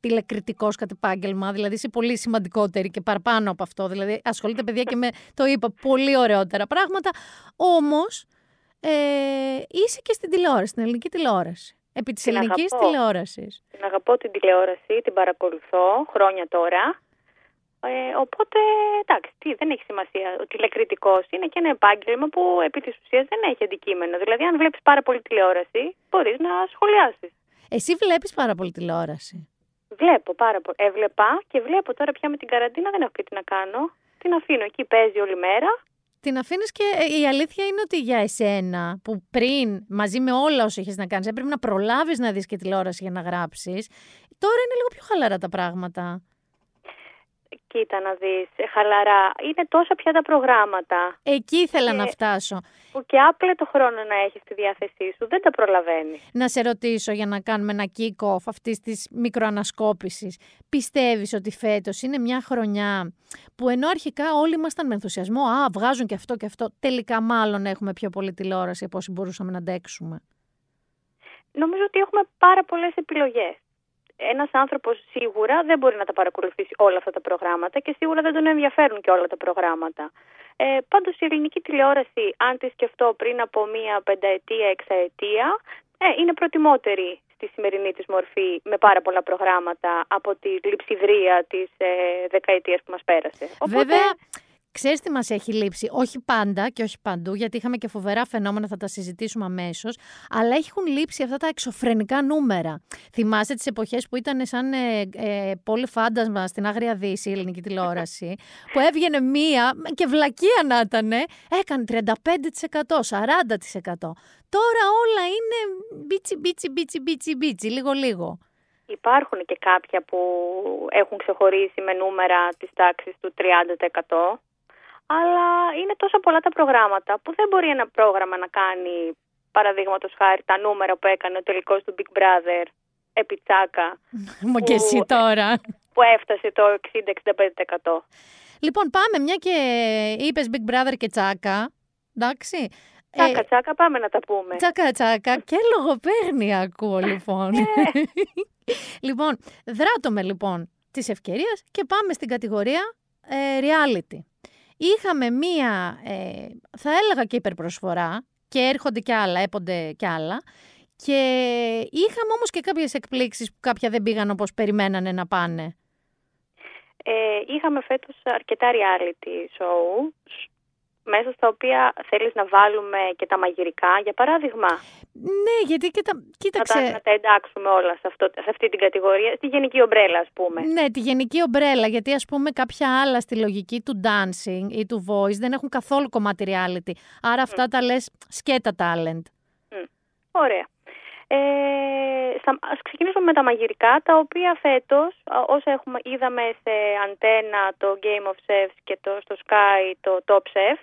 τηλεκριτικός κατ' επάγγελμα, δηλαδή είσαι πολύ σημαντικότερη και παραπάνω από αυτό. Δηλαδή, ασχολείται παιδιά και με το είπα πολύ ωραιότερα πράγματα. Όμως, ε, είσαι και στην τηλεόραση, στην ελληνική τηλεόραση. Επί της ελληνικής τηλεόρασης. Την αγαπώ την τηλεόραση, την παρακολουθώ χρόνια τώρα. Ε, οπότε, εντάξει, τι, δεν έχει σημασία. Ο τηλεκριτικός είναι και ένα επάγγελμα που επί της ουσίας δεν έχει αντικείμενο. Δηλαδή, αν βλέπεις πάρα πολύ τηλεόραση, μπορείς να σχολιάσεις. Εσύ βλέπεις πάρα πολύ τηλεόραση; Βλέπω πάρα πολύ. Έβλεπα και βλέπω τώρα πια με την καραντίνα δεν έχω και τι να κάνω. Την αφήνω εκεί, παίζει όλη μέρα. Την αφήνεις και ε, η αλήθεια είναι ότι για εσένα που πριν μαζί με όλα όσα έχει να κάνεις έπρεπε να προλάβεις να δεις και τηλεόραση για να γράψεις. Τώρα είναι λίγο πιο χαλαρά τα πράγματα. Κοίτα να δεις, ε, χαλαρά. Είναι τόσα πια τα προγράμματα. Εκεί ήθελα να φτάσω. Που και άπλε το χρόνο να έχεις στη διάθεσή σου, δεν τα προλαβαίνεις. Να σε ρωτήσω για να κάνουμε ένα kick-off αυτής της μικροανασκόπησης. Πιστεύεις ότι φέτος είναι μια χρονιά που ενώ αρχικά όλοι ήμασταν με ενθουσιασμό, α, βγάζουν και αυτό και αυτό, τελικά μάλλον έχουμε πιο πολύ τηλεόραση από όσοι μπορούσαμε να αντέξουμε. Νομίζω ότι έχουμε πάρα πολλές επιλογές ένας άνθρωπος σίγουρα δεν μπορεί να τα παρακολουθήσει όλα αυτά τα προγράμματα και σίγουρα δεν τον ενδιαφέρουν και όλα τα προγράμματα. Ε, πάντως η ελληνική τηλεόραση, αν τη σκεφτώ πριν από μία πενταετία, εξαετία, ε, είναι προτιμότερη στη σημερινή της μορφή με πάρα πολλά προγράμματα από τη λειψιδρία της ε, δεκαετίας που μας πέρασε. Βέβαια, Ξέρεις τι μας έχει λείψει, όχι πάντα και όχι παντού, γιατί είχαμε και φοβερά φαινόμενα, θα τα συζητήσουμε αμέσως, αλλά έχουν λείψει αυτά τα εξωφρενικά νούμερα. Θυμάστε τις εποχές που ήταν σαν ε, ε, πολύ φάντασμα στην Άγρια Δύση, η ελληνική τηλεόραση, που έβγαινε μία και βλακία να ήταν, έκανε 35%, 40%. Τώρα όλα είναι μπίτσι, μπίτσι, μπίτσι, μπίτσι, μπίτσι, λίγο, λίγο. Υπάρχουν και κάποια που έχουν ξεχωρίσει με νούμερα της τάξης του 30% αλλά είναι τόσο πολλά τα προγράμματα που δεν μπορεί ένα πρόγραμμα να κάνει παραδείγματος χάρη τα νούμερα που έκανε ο τελικός του Big Brother επί τσάκα. Μα και εσύ τώρα. Που έφτασε το 60-65%. Λοιπόν, πάμε μια και είπες Big Brother και τσάκα. Εντάξει. Τσάκα, ε, τσάκα, πάμε να τα πούμε. Τσάκα, τσάκα και λογοπαίγνια ακούω λοιπόν. Ε. λοιπόν, δράτω λοιπόν της ευκαιρίας και πάμε στην κατηγορία ε, reality είχαμε μία, ε, θα έλεγα και υπερπροσφορά και έρχονται κι άλλα, έπονται κι άλλα και είχαμε όμως και κάποιες εκπλήξεις που κάποια δεν πήγαν όπως περιμένανε να πάνε. Ε, είχαμε φέτος αρκετά reality show μέσα στα οποία θέλεις να βάλουμε και τα μαγειρικά, για παράδειγμα. Ναι, γιατί και τα... Κοίταξε... Να τα, να τα εντάξουμε όλα σε, αυτό, σε αυτή την κατηγορία, στη γενική ομπρέλα ας πούμε. Ναι, τη γενική ομπρέλα, γιατί ας πούμε κάποια άλλα στη λογική του dancing ή του voice δεν έχουν καθόλου κομμάτι reality. Άρα αυτά τα λες σκέτα talent. Ωραία. Ε, ας ξεκινήσουμε με τα μαγειρικά, τα οποία φέτος, όσα έχουμε, είδαμε σε αντένα το Game of Chefs και το, στο Sky το Top Chef,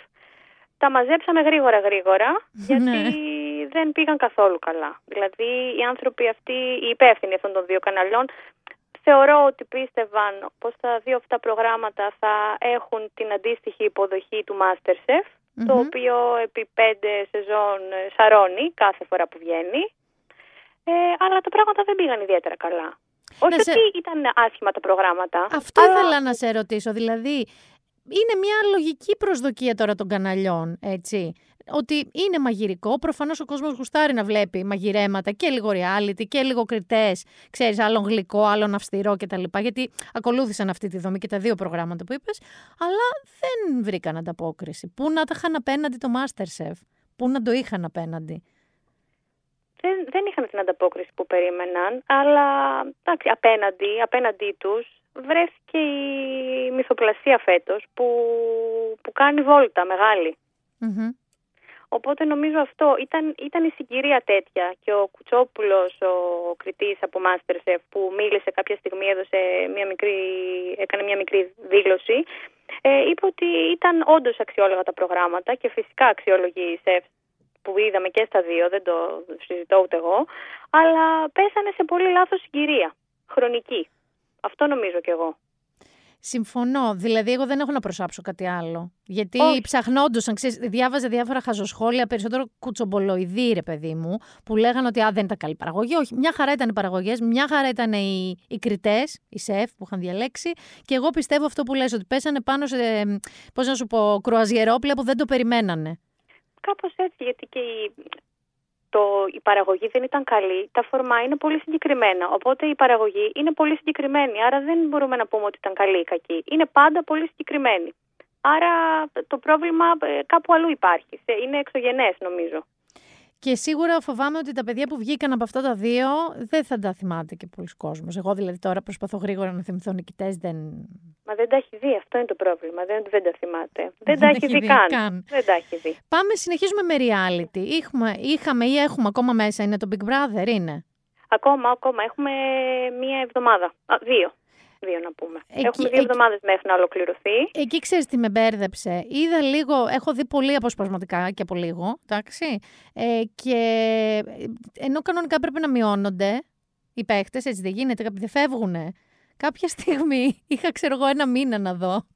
τα μαζέψαμε γρήγορα γρήγορα, γιατί ναι. δεν πήγαν καθόλου καλά. Δηλαδή οι άνθρωποι αυτοί, οι υπεύθυνοι αυτών των δύο καναλιών, θεωρώ ότι πίστευαν πως τα δύο αυτά προγράμματα θα έχουν την αντίστοιχη υποδοχή του Masterchef, το οποίο επί πέντε σεζόν σαρώνει κάθε φορά που βγαίνει. Ε, αλλά τα πράγματα δεν πήγαν ιδιαίτερα καλά. Όχι σε... ότι ήταν άσχημα τα προγράμματα. Αυτό ήθελα να σε ρωτήσω. Δηλαδή, είναι μια λογική προσδοκία τώρα των καναλιών, έτσι. Ότι είναι μαγειρικό. Προφανώς ο κόσμος γουστάρει να βλέπει μαγειρέματα και λίγο reality και λίγο κριτές. Ξέρεις, άλλον γλυκό, άλλον αυστηρό κτλ. Γιατί ακολούθησαν αυτή τη δομή και τα δύο προγράμματα που είπες, αλλά δεν βρήκαν ανταπόκριση. Πού να τα είχαν απέναντι το Masterchef, πού να το είχαν απέναντι; Δεν, δεν είχαν την ανταπόκριση που περίμεναν, αλλά εντάξει, απέναντι, απέναντί τους βρέθηκε η μυθοπλασία φέτος που, που κάνει βόλτα Οπότε νομίζω αυτό ήταν, ήταν η συγκυρία τέτοια και ο Κουτσόπουλος, ο κριτής από Masterchef που μίλησε κάποια στιγμή, έδωσε μια μικρή, έκανε μια μικρή δήλωση, ε, είπε ότι ήταν όντως αξιόλογα τα προγράμματα και φυσικά αξιόλογοι σεφ που είδαμε και στα δύο, δεν το συζητώ ούτε εγώ, αλλά πέσανε σε πολύ λάθος συγκυρία, χρονική. Αυτό νομίζω κι εγώ. Συμφωνώ. Δηλαδή, εγώ δεν έχω να προσάψω κάτι άλλο. Γιατί oh. ψαχνόντουσαν, ξέρεις, διάβαζε διάφορα χαζοσχόλια, περισσότερο κουτσομπολοειδή, ρε παιδί μου, που λέγανε ότι α, δεν ήταν καλή παραγωγή. Όχι, μια χαρά ήταν οι παραγωγές, μια χαρά ήταν οι, οι κριτές, οι σεφ που είχαν διαλέξει. Και εγώ πιστεύω αυτό που λες, ότι πέσανε πάνω σε, πώς να σου πω, κρουαζιερόπλια που δεν το περιμένανε. Κάπως έτσι, γιατί και η, το, η παραγωγή δεν ήταν καλή. Τα φορμά είναι πολύ συγκεκριμένα. Οπότε η παραγωγή είναι πολύ συγκεκριμένη. Άρα δεν μπορούμε να πούμε ότι ήταν καλή ή κακή. Είναι πάντα πολύ συγκεκριμένη. Άρα το πρόβλημα ε, κάπου αλλού υπάρχει. Είναι εξωγενές νομίζω. Και σίγουρα φοβάμαι ότι τα παιδιά που βγήκαν από αυτά τα δύο δεν θα τα θυμάται και πολλοί κόσμος. Εγώ δηλαδή τώρα προσπαθώ γρήγορα να θυμηθώ νικητές. Δεν... Μα δεν τα έχει δει, αυτό είναι το πρόβλημα. Δεν, δεν τα θυμάται. Δεν, τα έχει δει καν. Δεν τα έχει δει. Πάμε, συνεχίζουμε με reality. Είχαμε, είχαμε ή έχουμε ακόμα μέσα, είναι το Big Brother, είναι; Ακόμα, ακόμα. Έχουμε μία εβδομάδα. Α, δύο δύο να πούμε. Εκεί, Έχουμε δύο εβδομάδες μέχρι να ολοκληρωθεί. Εκεί ξέρεις τι με μπέρδεψε. Είδα λίγο, έχω δει πολύ αποσπασματικά και από λίγο, εντάξει. Ε, και ενώ κανονικά πρέπει να μειώνονται οι παίχτες, έτσι δεν γίνεται, δεν φεύγουν. Κάποια στιγμή είχα, ξέρω εγώ, ένα μήνα να δω.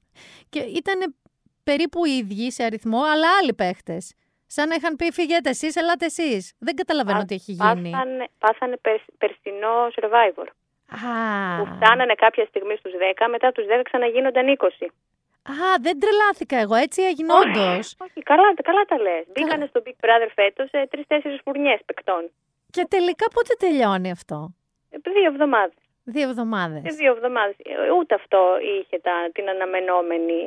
Και ήταν περίπου οι ίδιοι σε αριθμό, αλλά άλλοι παίχτες. Σαν να είχαν πει φύγετε εσείς, ελάτε εσείς. Δεν καταλαβαίνω τι έχει γίνει. Πάσανε, πάσανε περσινό survivor. Που φτάνανε κάποια στιγμή στους 10, μετά τους 10 ξαναγίνονταν 20. Α, δεν τρελάθηκα εγώ, έτσι έγινε όντως. Όχι, καλά, καλά τα λες. Μπήκανε στο Big Brother φέτος σε τρει-τέσσερι φουρνιές παικτών. Και τελικά πότε τελειώνει αυτό; Ε, δύο εβδομάδες. Δύο εβδομάδες. Ε, δύο εβδομάδες. Ε, ούτε αυτό είχε τα, την αναμενόμενη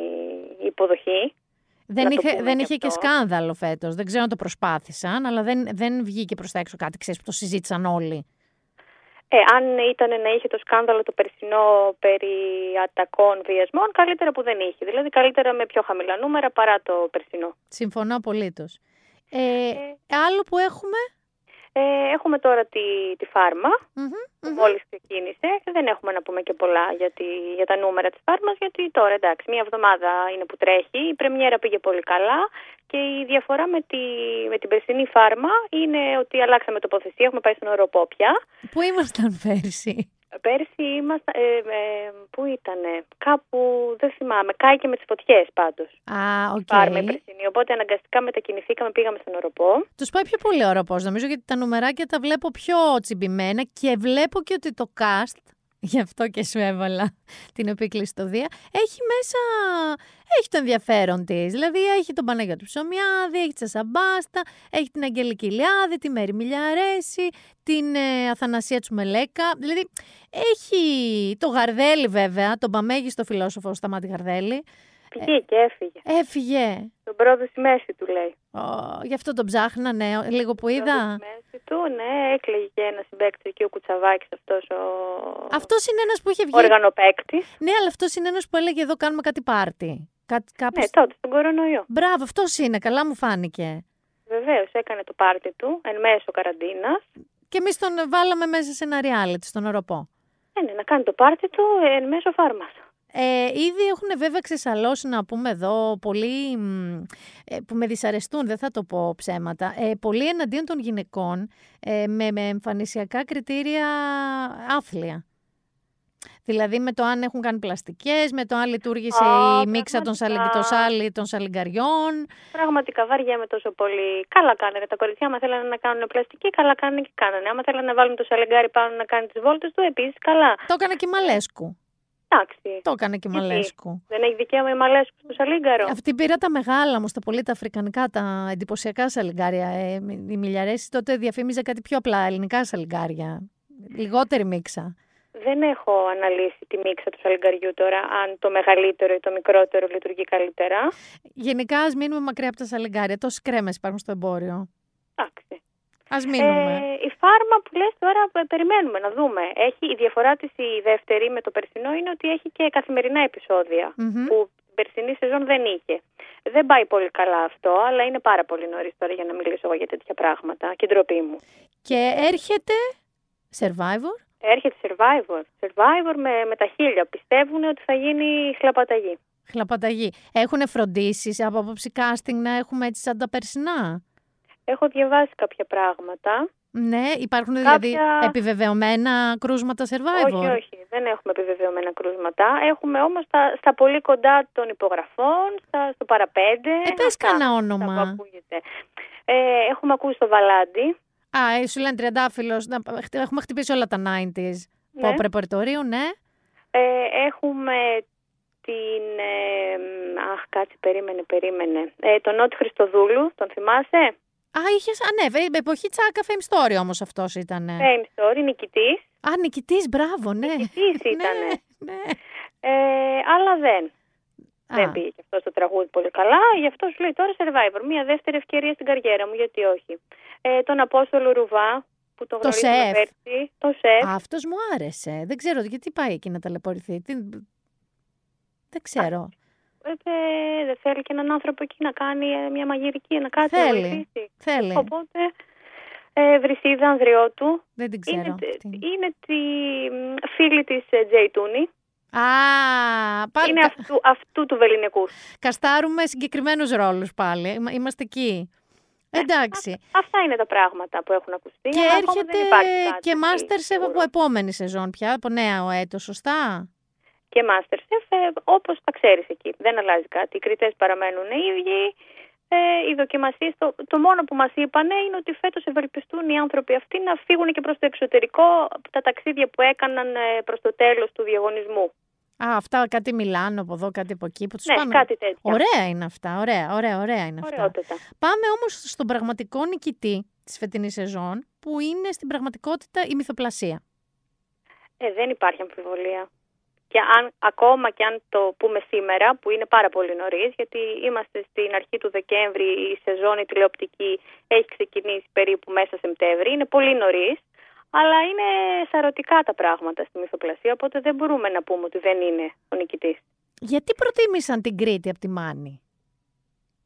υποδοχή. Δεν είχε, δεν είχε και σκάνδαλο φέτος. Δεν ξέρω αν το προσπάθησαν, αλλά δεν, δεν βγήκε προς τα έξω κάτι, ξέρεις που το συζήτησαν όλοι. Ε, αν ήταν να είχε το σκάνδαλο το περσινό περί ατακών βιασμών, καλύτερα που δεν είχε. Δηλαδή καλύτερα με πιο χαμηλά νούμερα παρά το περσινό. Συμφωνώ απολύτως. Ε, ε, άλλο που έχουμε... Ε, έχουμε τώρα τη, τη φάρμα, που μόλις ξεκίνησε. Δεν έχουμε να πούμε και πολλά για, για τα νούμερα της φάρμας, γιατί τώρα εντάξει, μία εβδομάδα είναι που τρέχει. Η πρεμιέρα πήγε πολύ καλά και η διαφορά με, τη, με την περσινή φάρμα είναι ότι αλλάξαμε τοποθεσία, έχουμε πάει στον οροπό πια. Πού ήμασταν πέρσι; Πέρσι ήμασταν, ε, ε, πού ήτανε, κάπου δεν θυμάμαι, κάηκε με τις φωτιές πάντως. Α, OK. Okay. περσινή, οπότε αναγκαστικά μετακινηθήκαμε, πήγαμε στον Ωρωπό. Τους πάει πιο πολύ ο Ωρωπός, νομίζω, γιατί τα νουμεράκια τα βλέπω πιο τσιμπημένα και βλέπω και ότι το cast γι' αυτό και σου έβαλα την επίκληση στο Δία, έχει μέσα, έχει το ενδιαφέρον της. Δηλαδή έχει τον Παναγιώτη Ψωμιάδη, έχει τη Σάσα Μπάστα, έχει την Αγγελική Λιάδη, τη Μέρη Μιλιαρέση, την ε, Αθανασία Τσουμελέκα. Δηλαδή έχει το Γαρδέλη βέβαια, τον παμέγιστο φιλόσοφο Σταμάτη Γαρδέλη. Βγήκε, έφυγε. Έφυγε. Τον πρώτο στη μέση του λέει. Oh, γι' αυτό τον ψάχνανε, λίγο που είδα. Στη μέση του, ναι, έκλαιγε και ένα συμπέκτη εκεί ο Κουτσαβάκης αυτός ο... Αυτός είναι ένας που είχε βγει. Οργανοπαίκτης. Ναι, αλλά αυτός είναι ένας που έλεγε εδώ κάνουμε κάτι πάρτι. Κά, κάπως... Ναι, τότε, στον κορονοϊό. Μπράβο, αυτός είναι, καλά μου φάνηκε. Βεβαίως, έκανε το πάρτι του εν μέσω καραντίνας. Και εμείς τον βάλαμε μέσα σε ένα reality, στον Οροπό. Ε, ναι, να κάνει το πάρτι του εν μέσω φάρμας. Ε, ήδη έχουν βέβαια ξεσαλώσει να πούμε εδώ πολλοί ε, που με δυσαρεστούν, δεν θα το πω ψέματα, ε, πολλοί εναντίον των γυναικών ε, με, με εμφανισιακά κριτήρια άθλια. Δηλαδή με το αν έχουν κάνει πλαστικές, με το αν λειτουργήσε η μίξα των, σαλι, σάλι, των σαλιγκαριών. Πραγματικά βαριέμαι τόσο πολύ. Καλά κάνανε τα κοριτσιά, άμα θέλανε να κάνουν πλαστική, καλά κάνανε και κάνανε. Άμα θέλανε να βάλουν το σαλιγκάρι πάνω να κάνει τις βόλτες του, επίσης καλά. Το έκανε και η Μαλέσκου. Εντάξει. Το έκανε και η Μαλέσκου. Δεν έχει δικαίωμα η Μαλέσκου στο σαλίγκαρο. Αυτή πήρα τα μεγάλα όμως, τα πολύ τα αφρικανικά, τα εντυπωσιακά σαλιγκάρια. Ε, η Μιλιαρέση τότε διαφήμιζε κάτι πιο απλά, ελληνικά σαλιγκάρια. Λιγότερη μίξα. Δεν έχω αναλύσει τη μίξα του σαλιγκαριού τώρα, αν το μεγαλύτερο ή το μικρότερο λειτουργεί καλύτερα. Γενικά, ας μείνουμε μακριά από τα σαλιγκάρια. Τόσες κρέμες υπάρχουν στο εμπόριο. Εντάξει. Α μείνουμε. Ε, η φάρμα που λες τώρα ε, περιμένουμε να δούμε. Έχει, η διαφορά της η δεύτερη με το περσινό είναι ότι έχει και καθημερινά που την περσινή σεζόν δεν είχε. Δεν πάει πολύ καλά αυτό, αλλά είναι πάρα πολύ νωρίς τώρα για να μιλήσω εγώ για τέτοια πράγματα και ντροπή μου. Και έρχεται Survivor; Έρχεται Survivor. Survivor με, με τα χίλια. Πιστεύουν ότι θα γίνει χλαπαταγή. Χλαπαταγή. Έχουν φροντίσεις από απόψη casting να έχουμε έτσι σαν τα περσινά; Έχω διαβάσει κάποια πράγματα. Ναι, υπάρχουν δηλαδή επιβεβαιωμένα κρούσματα survivor; Όχι, όχι, δεν έχουμε επιβεβαιωμένα κρούσματα. Έχουμε όμως στα, στα πολύ κοντά των υπογραφών, στα, στο παραπέντε. Ε, πες κανένα όνομα. Ε, έχουμε ακούσει το Βαλάντι. Α, ε, σου λένε τριαντάφυλλος, έχουμε χτυπήσει όλα τα 90s. Ναι. Από πρεπορτορίου, ναι. Ε, έχουμε την... Ε, αχ, κάτσε, περίμενε, περίμενε. Ε, τον Νότι Χριστοδούλου, τον θυμάσαι; Α, είχες. Α, ναι, εποχή τσάκα Fame Story όμως αυτός ήταν. Fame Story, νικητής. Α, νικητής, μπράβο, ναι. Νικητής ήταν. ναι, ναι. Ε, αλλά δεν. Α. Δεν πήγε και αυτό το τραγούδι πολύ καλά. Γι' αυτό σου λέει τώρα Survivor. Μια δεύτερη ευκαιρία στην καριέρα μου, γιατί όχι. Ε, τον Απόστολο Ρουβά, που το, το γνωρίζουμε πέρσι. Το σεφ. Αυτός μου άρεσε. Δεν ξέρω γιατί πάει εκεί να ταλαιπωρηθεί. Δεν ξέρω. Ε, δεν θέλει και έναν άνθρωπο εκεί να κάνει ε, μια μαγειρική, να κάτσει θέλει. να βοηθήσει. Θέλει. Οπότε, ε, Βρυσίδα Ανδριώτου. Δεν την ξέρω. Είναι, είναι τη φίλη της ε, Τζέι Τούνι. Α, πάρ... Είναι αυτού, αυτού του βεληνικού. Καστάρουμε συγκεκριμένους ρόλους πάλι. Είμαστε εκεί. Ε, Εντάξει. αυτά είναι τα πράγματα που έχουν ακουστεί. Και έρχεται και Masterchef από επόμενη σεζόν πια, από νέο έτος, σωστά; Και Masterchef ε, όπως τα ξέρεις εκεί. Δεν αλλάζει κάτι. Οι κριτές παραμένουν οι ίδιοι. Ε, οι δοκιμασίες, το, το μόνο που μας είπαν είναι ότι φέτος ευελπιστούν οι άνθρωποι αυτοί να φύγουν και προς το εξωτερικό από τα ταξίδια που έκαναν ε, προς το τέλος του διαγωνισμού. Α, αυτά κάτι Μιλάνο από εδώ, κάτι από εκεί που τους ναι, πάνε. κάτι τέτοιο. Ωραία είναι αυτά, ωραία, ωραία, ωραία είναι αυτά. Πάμε όμως στον πραγματικό νικητή της φετινής σεζόν, που είναι στην πραγματικότητα η μυθοπλασία. Ε, δεν υπάρχει αμφιβολία και αν, ακόμα και αν το πούμε σήμερα, που είναι πάρα πολύ νωρίς, γιατί είμαστε στην αρχή του Δεκέμβρη, η σεζόν η τηλεοπτική έχει ξεκινήσει περίπου μέσα Σεπτέμβρη, είναι πολύ νωρίς, αλλά είναι σαρωτικά τα πράγματα στη μυθοπλασία, οπότε δεν μπορούμε να πούμε ότι δεν είναι ο νικητής. Γιατί προτίμησαν την Κρήτη από τη Μάνη;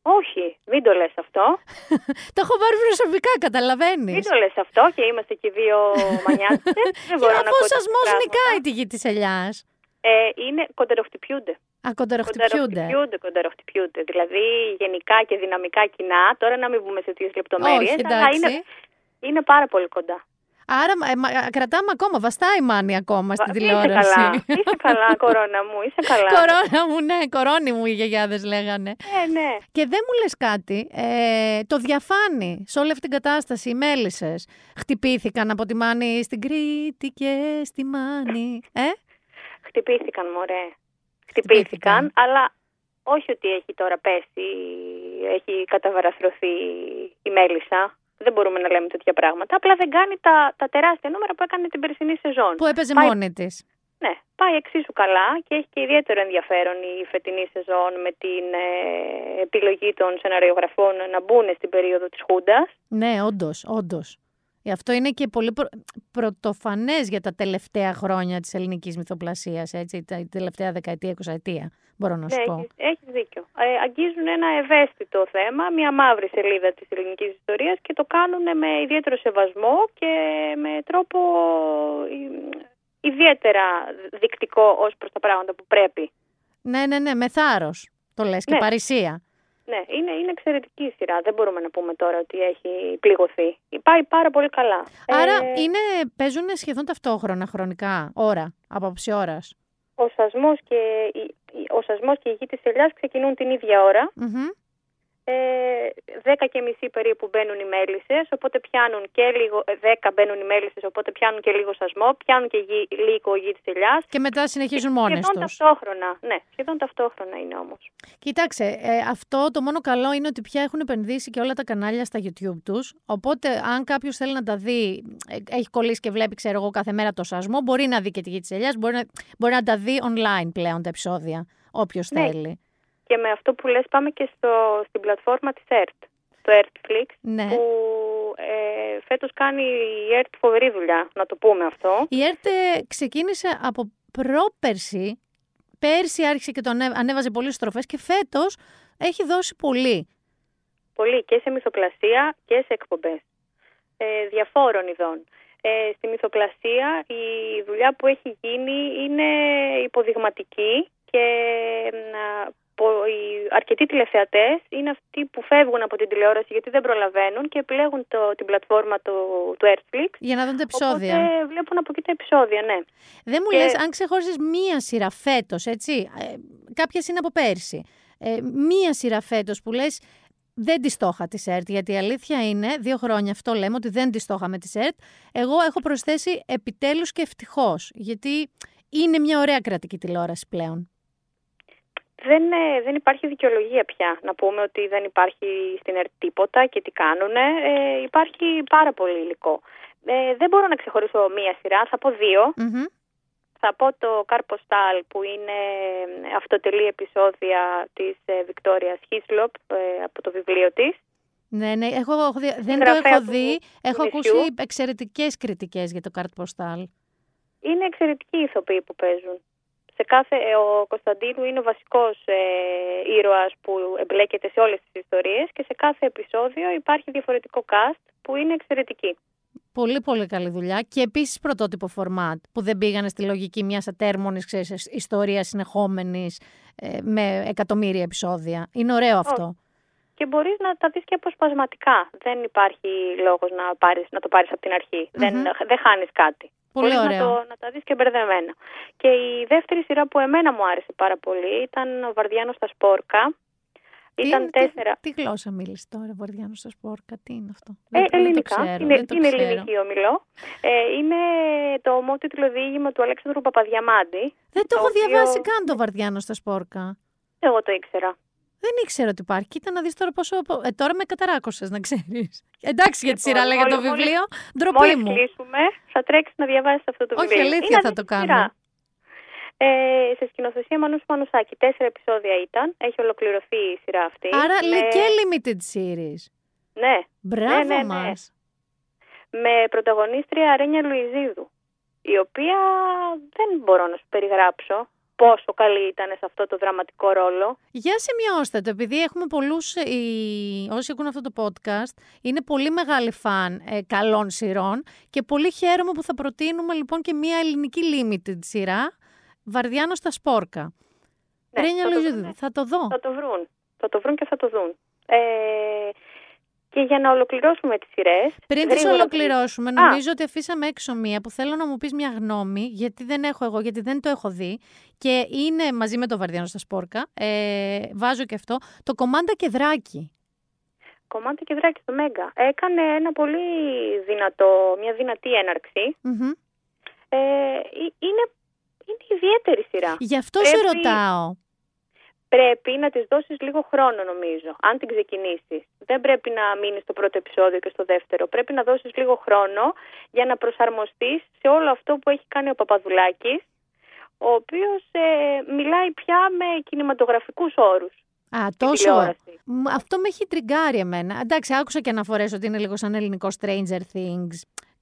Όχι, μην το λες αυτό. το έχω πάρει προσωπικά, καταλαβαίνεις. Μην το λες αυτό και είμαστε και δύο μανιάτες. δεν μπορώ να πω. ο σασμός νικάει τη γη της ελιάς. Ε, είναι κοντεροχτυπιούνται. Α, κοντεροχτυπιούνται. Κοντεροχτυπιούνται, Δηλαδή γενικά και δυναμικά κοινά. Τώρα να μην βγούμε σε τέτοιες λεπτομέρειες. Αλλά είναι, είναι πάρα πολύ κοντά. Άρα ε, κρατάμε ακόμα, βαστάει η Μάνη ακόμα στην τηλεόραση. Είσαι καλά, είσαι καλά, κορώνα μου, είσαι καλά. κορώνα μου, ναι, κορώνη μου οι γιαγιάδες λέγανε. Ε, ναι. Και δεν μου λες κάτι, ε, το διαφάνει σε όλη αυτή την κατάσταση, οι μέλισσες χτυπήθηκαν από τη Μάνη στην Κρήτη και στη Μάνη, ε; Χτυπήθηκαν, μωρέ. Χτυπήθηκαν, αλλά όχι ότι έχει τώρα πέσει, έχει καταβαραθρωθεί η μέλισσα. Δεν μπορούμε να λέμε τέτοια πράγματα. Απλά δεν κάνει τα, τα τεράστια νούμερα που έκανε την περσινή σεζόν. Που έπαιζε Πάει... μόνη της. Ναι, πάει εξίσου καλά και έχει και ιδιαίτερο ενδιαφέρον η φετινή σεζόν με την ε, επιλογή των σεναριογραφών να μπουν στην περίοδο της Χούντας. Ναι, όντως, όντως. Ε, αυτό είναι και πολύ προ... πρωτοφανές για τα τελευταία χρόνια της ελληνικής μυθοπλασίας, έτσι, τα τελευταία δεκαετία, εικοσαετία, μπορώ να σου ναι, πω. Έχεις, έχεις δίκιο. Ε, αγγίζουν ένα ευαίσθητο θέμα, μια μαύρη σελίδα της ελληνικής ιστορίας και το κάνουν με ιδιαίτερο σεβασμό και με τρόπο ιδιαίτερα δεικτικό ως προς τα πράγματα που πρέπει. Ναι, ναι, ναι, με θάρρος. Το λες και ναι. παρησία. Ναι, είναι, είναι εξαιρετική η σειρά. Δεν μπορούμε να πούμε τώρα ότι έχει πληγωθεί. Πάει πάρα πολύ καλά. Άρα ε... είναι, παίζουν σχεδόν ταυτόχρονα χρονικά, ώρα, από άποψη ώρας. Ο σασμός και, ο σασμός και η γη της ελιάς ξεκινούν την ίδια ώρα. Mm-hmm ε, 10 και μισή περίπου μπαίνουν οι μέλισσες, οπότε πιάνουν και λίγο, 10 μπαίνουν οι μέλισσες, οπότε πιάνουν και λίγο σασμό, πιάνουν και γη, λίγο γη της ελιάς. Και μετά συνεχίζουν και, μόνες σχεδόν ταυτόχρονα, ναι, σχεδόν ταυτόχρονα είναι όμως. Κοίταξε, ε, αυτό το μόνο καλό είναι ότι πια έχουν επενδύσει και όλα τα κανάλια στα YouTube τους, οπότε αν κάποιος θέλει να τα δει, ε, έχει κολλήσει και βλέπει, ξέρω εγώ, κάθε μέρα το σασμό, μπορεί να δει και τη γη της ελιάς, μπορεί να, μπορεί να τα δει online πλέον τα επεισόδια, όποιος ναι. θέλει. Και με αυτό που λες πάμε και στο, στην πλατφόρμα της ERT, το ERTFlix, ναι. που ε, φέτος κάνει η ERT φοβερή δουλειά, να το πούμε αυτό. Η ERT ε, ξεκίνησε από πρόπερση, πέρσι άρχισε και τον ανέβαζε πολλές στροφές και φέτος έχει δώσει πολύ. Πολύ και σε μυθοπλασία και σε εκπομπές ε, διαφόρων ειδών. Ε, στη μυθοπλασία η δουλειά που έχει γίνει είναι υποδειγματική και οι αρκετοί τηλεθεατές είναι αυτοί που φεύγουν από την τηλεόραση γιατί δεν προλαβαίνουν και επιλέγουν το, την πλατφόρμα του, του Airflix. Για να δουν τα επεισόδια. Οπότε βλέπουν από εκεί τα επεισόδια, ναι. Δεν μου και... λες, αν ξεχώρισες μία σειρά φέτος, έτσι. Ε, Κάποιες είναι από πέρσι. Ε, μία σειρά φέτος που λες. Δεν της στόχα της ΕΡΤ, γιατί η αλήθεια είναι, δύο χρόνια αυτό λέμε, ότι δεν της στόχα με της ΕΡΤ. Εγώ έχω προσθέσει επιτέλους και ευτυχώς, γιατί είναι μια ωραία κρατική τηλεόραση πλέον δεν, ε, δεν υπάρχει δικαιολογία πια να πούμε ότι δεν υπάρχει στην ΕΡΤ τίποτα και τι κάνουν. Ε, υπάρχει πάρα πολύ υλικό. Ε, δεν μπορώ να ξεχωρίσω μία σειρά, θα πω Θα πω το Κάρπο Στάλ που είναι ε, αυτοτελή επεισόδια της ε, Βικτόριας Χίσλοπ από το βιβλίο της. Ναι, ναι, έχω, δεν το έχω δει. έχω ακούσει εξαιρετικές κριτικές για το Κάρπο Στάλ. Είναι εξαιρετικοί ηθοποιοί που παίζουν σε κάθε, ε, ο Κωνσταντίνου είναι ο βασικός ε, ήρωας που εμπλέκεται σε όλες τις ιστορίες και σε κάθε επεισόδιο υπάρχει διαφορετικό cast που είναι εξαιρετική. Πολύ πολύ καλή δουλειά και επίσης πρωτότυπο φορμάτ που δεν πήγανε στη λογική μιας ατέρμονης ξέρεις, ιστορίας συνεχόμενης ε, με εκατομμύρια επεισόδια. Είναι ωραίο αυτό. Και μπορείς να τα δεις και αποσπασματικά. Δεν υπάρχει λόγος να, πάρεις, να το πάρεις από την αρχη Δεν, δεν χάνεις κάτι. Πολύ Να, το, να τα δεις και μπερδεμένα. Και η δεύτερη σειρά που εμένα μου άρεσε πάρα πολύ ήταν ο Βαρδιάνος στα Σπόρκα. Τι, ήταν τέσσερα... Τι, τι γλώσσα μίλησε τώρα, Βαρδιάνος στα Σπόρκα, τι είναι αυτό; Ε, δεν, ελληνικά. Δεν το ξέρω, είναι, δεν το είναι ελληνική ομιλό. Ε, είναι το ομότιτλο διήγημα του Αλέξανδρου Παπαδιαμάντη. Δεν το, το έχω οποίο... διαβάσει καν το Βαρδιάνος στα Σπόρκα. Εγώ το ήξερα. Δεν ήξερα ότι υπάρχει. Κοίτα να δεις τώρα πόσο. Ε, τώρα με καταράκωσες, να ξέρεις. Εντάξει, για τη σειρά λέγα το βιβλίο. Ντροπή μόλις μου. κλείσουμε, θα τρέξεις να διαβάσεις αυτό το βιβλίο. Όχι, αλήθεια θα το κάνω. Ε, σε σκηνοθεσία Μανούς Μανουσάκη. Τέσσερα επεισόδια ήταν. Έχει ολοκληρωθεί η σειρά αυτή. Άρα με... λέει και limited series. Ναι. Μπράβο ναι, ναι, ναι. μας. Με πρωταγωνίστρια Αρένια Λουιζίδου. Η οποία δεν μπορώ να σου περιγράψω πόσο καλή ήταν σε αυτό το δραματικό ρόλο. Για σημειώστε το, επειδή έχουμε πολλούς, οι... όσοι ακούν αυτό το podcast, είναι πολύ μεγάλοι φαν ε, καλών σειρών και πολύ χαίρομαι που θα προτείνουμε λοιπόν και μια ελληνική limited σειρά, Βαρδιάνο στα Σπόρκα. Ναι, Ρένια θα, θα το δω. Θα το βρουν. Θα το βρουν και θα το δουν. Ε, και για να ολοκληρώσουμε τις σειρές... Πριν τις ολοκληρώσουμε, νομίζω ότι αφήσαμε έξω μία που θέλω να μου πεις μια γνώμη, γιατί δεν έχω εγώ, γιατί δεν το έχω δει και είναι μαζί με το Βαρδιάνο στα Σπόρκα, ε, βάζω και αυτό, το Κομάντα Κεδράκι. Κομάντα Κεδράκι στο Μέγκα. Έκανε ένα πολύ δυνατό, μια δυνατή έναρξη. Ε, είναι, είναι ιδιαίτερη σειρά. Γι' αυτό σε ρωτάω πρέπει να της δώσεις λίγο χρόνο νομίζω, αν την ξεκινήσεις. Δεν πρέπει να μείνεις στο πρώτο επεισόδιο και στο δεύτερο. Πρέπει να δώσεις λίγο χρόνο για να προσαρμοστείς σε όλο αυτό που έχει κάνει ο Παπαδουλάκης ο οποίος ε, μιλάει πια με κινηματογραφικούς όρους. Α, τόσο. Αυτό με έχει τριγκάρει εμένα. Εντάξει, άκουσα και αναφορές ότι είναι λίγο σαν ελληνικό Stranger Things,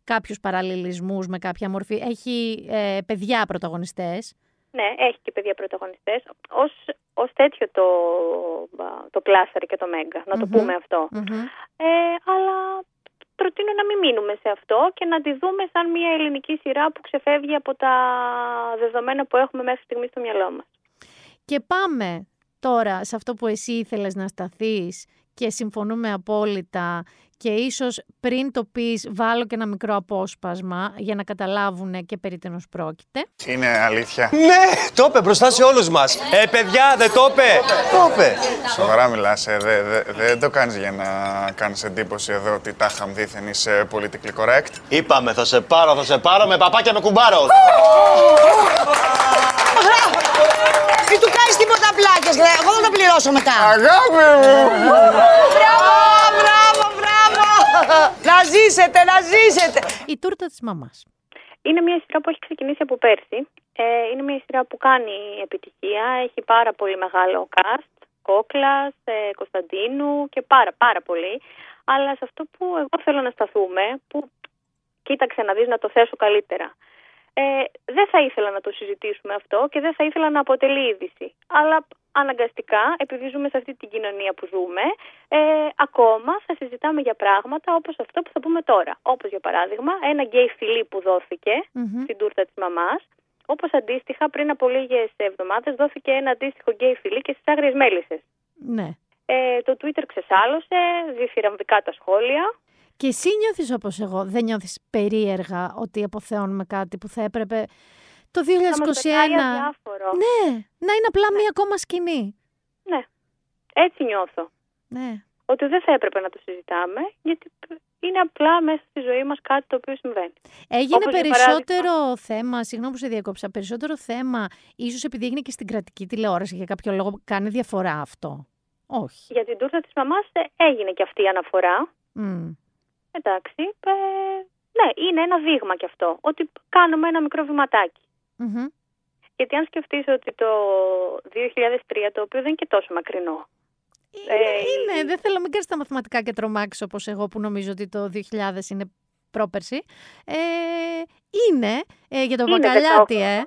κάποιους παραλληλισμούς με κάποια μορφή. Έχει ε, παιδιά πρωταγωνιστές. Ναι, έχει και παιδιά πρωταγωνιστές. Ως, ως τέτοιο το, το και το Μέγκα, να το πούμε αυτό. Ε, αλλά προτείνω να μην μείνουμε σε αυτό και να τη δούμε σαν μια ελληνική σειρά που ξεφεύγει από τα δεδομένα που έχουμε μέχρι στιγμής στο μυαλό μας. Και πάμε τώρα σε αυτό που εσύ ήθελες να σταθείς και συμφωνούμε απόλυτα και ίσως πριν το πεις βάλω και ένα μικρό απόσπασμα για να καταλάβουν και περί τίνος πρόκειται. Είναι αλήθεια. Ναι, το είπε μπροστά σε όλους μας. Ε, παιδιά, δεν το είπε. Το είπε. Σοβαρά μιλάς, ε, δεν δε, το κάνεις για να κάνεις εντύπωση εδώ ότι τα είχαμε δίθεν είσαι politically correct. Είπαμε, θα σε πάρω, θα σε πάρω με παπάκια με κουμπάρο. Μην του κάνεις τίποτα πλάκες, εγώ θα τα πληρώσω μετά. Αγάπη μου. Να ζήσετε, να ζήσετε. Η τούρτα της μαμάς. Είναι μια σειρά που έχει ξεκινήσει από πέρσι. Ε, είναι μια σειρά που κάνει επιτυχία. Έχει πάρα πολύ μεγάλο cast. Κόκλας, ε, Κωνσταντίνου και πάρα πάρα πολύ. Αλλά σε αυτό που εγώ θέλω να σταθούμε, που κοίταξε να δεις να το θέσω καλύτερα. Ε, δεν θα ήθελα να το συζητήσουμε αυτό και δεν θα ήθελα να αποτελεί είδηση. Αλλά αναγκαστικά, επειδή ζούμε σε αυτή την κοινωνία που ζούμε, ε, ακόμα θα συζητάμε για πράγματα όπως αυτό που θα πούμε τώρα. Όπως για παράδειγμα ένα γκέι φιλί που δόθηκε mm-hmm. στην τούρτα της μαμάς, όπως αντίστοιχα πριν από λίγες εβδομάδες δόθηκε ένα αντίστοιχο γκέι φιλί και στις άγριες μέλισσες. Ναι. Ε, το Twitter ξεσάλωσε, διφυραμβικά τα σχόλια. Και εσύ νιώθεις όπως εγώ, δεν νιώθεις περίεργα ότι αποθεώνουμε κάτι που θα έπρεπε το 2021. Ναι, να είναι απλά ναι. μία ακόμα σκηνή. Ναι, έτσι νιώθω. Ναι. Ότι δεν θα έπρεπε να το συζητάμε, γιατί είναι απλά μέσα στη ζωή μας κάτι το οποίο συμβαίνει. Έγινε περισσότερο θέμα, συγγνώμη που σε διακόψα, περισσότερο θέμα, ίσως επειδή έγινε και στην κρατική τηλεόραση για κάποιο λόγο, κάνει διαφορά αυτό; Όχι. Για την τούρτα της μαμάς ε, έγινε και αυτή η αναφορά. Mm. Εντάξει, ε, ναι, είναι ένα δείγμα κι αυτό, ότι κάνουμε ένα μικρό βηματάκι. Mm-hmm. Γιατί αν σκεφτείς ότι το 2003, το οποίο δεν είναι και τόσο μακρινό. Είναι, ε, είναι. δεν θέλω μην κάνεις τα μαθηματικά και τρομάξεις όπως εγώ που νομίζω ότι το 2000 είναι πρόπερση. Ε, είναι ε, για τον Παπακαλιάτη, ε.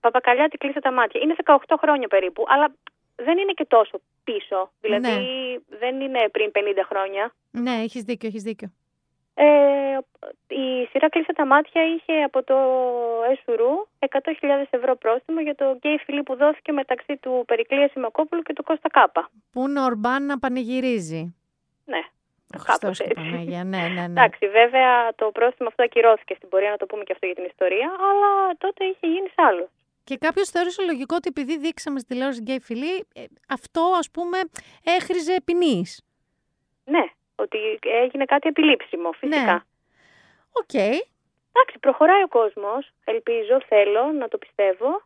Παπακαλιάτη κλείσε τα μάτια. Είναι 18 χρόνια περίπου, αλλά δεν είναι και τόσο πίσω. Δηλαδή ναι. δεν είναι πριν 50 χρόνια. Ναι, έχεις δίκιο, έχεις δίκιο. Ε, η σειρά κλείσε τα μάτια είχε από το ΕΣΡ 100.000 ευρώ πρόστιμο για το γκέι φιλί που δόθηκε μεταξύ του Περικλία Σιμακόπουλου και του Κώστα Κάπα. Πού είναι ο Ορμπάν να πανηγυρίζει; Ναι. Χριστός και Παναγία, ναι, ναι, ναι. Εντάξει, βέβαια το πρόστιμο αυτό ακυρώθηκε στην πορεία, να το πούμε και αυτό για την ιστορία, αλλά τότε είχε γίνει σάλος. Και κάποιος θεώρησε λογικό ότι επειδή δείξαμε στη τηλεόραση γκέι φιλί, ε, αυτό ας πούμε έχρηζε ποινής. Ναι, ότι έγινε κάτι επιλήψιμο φυσικά. Ναι. OK. Okay. Εντάξει, προχωράει ο κόσμος, ελπίζω, θέλω να το πιστεύω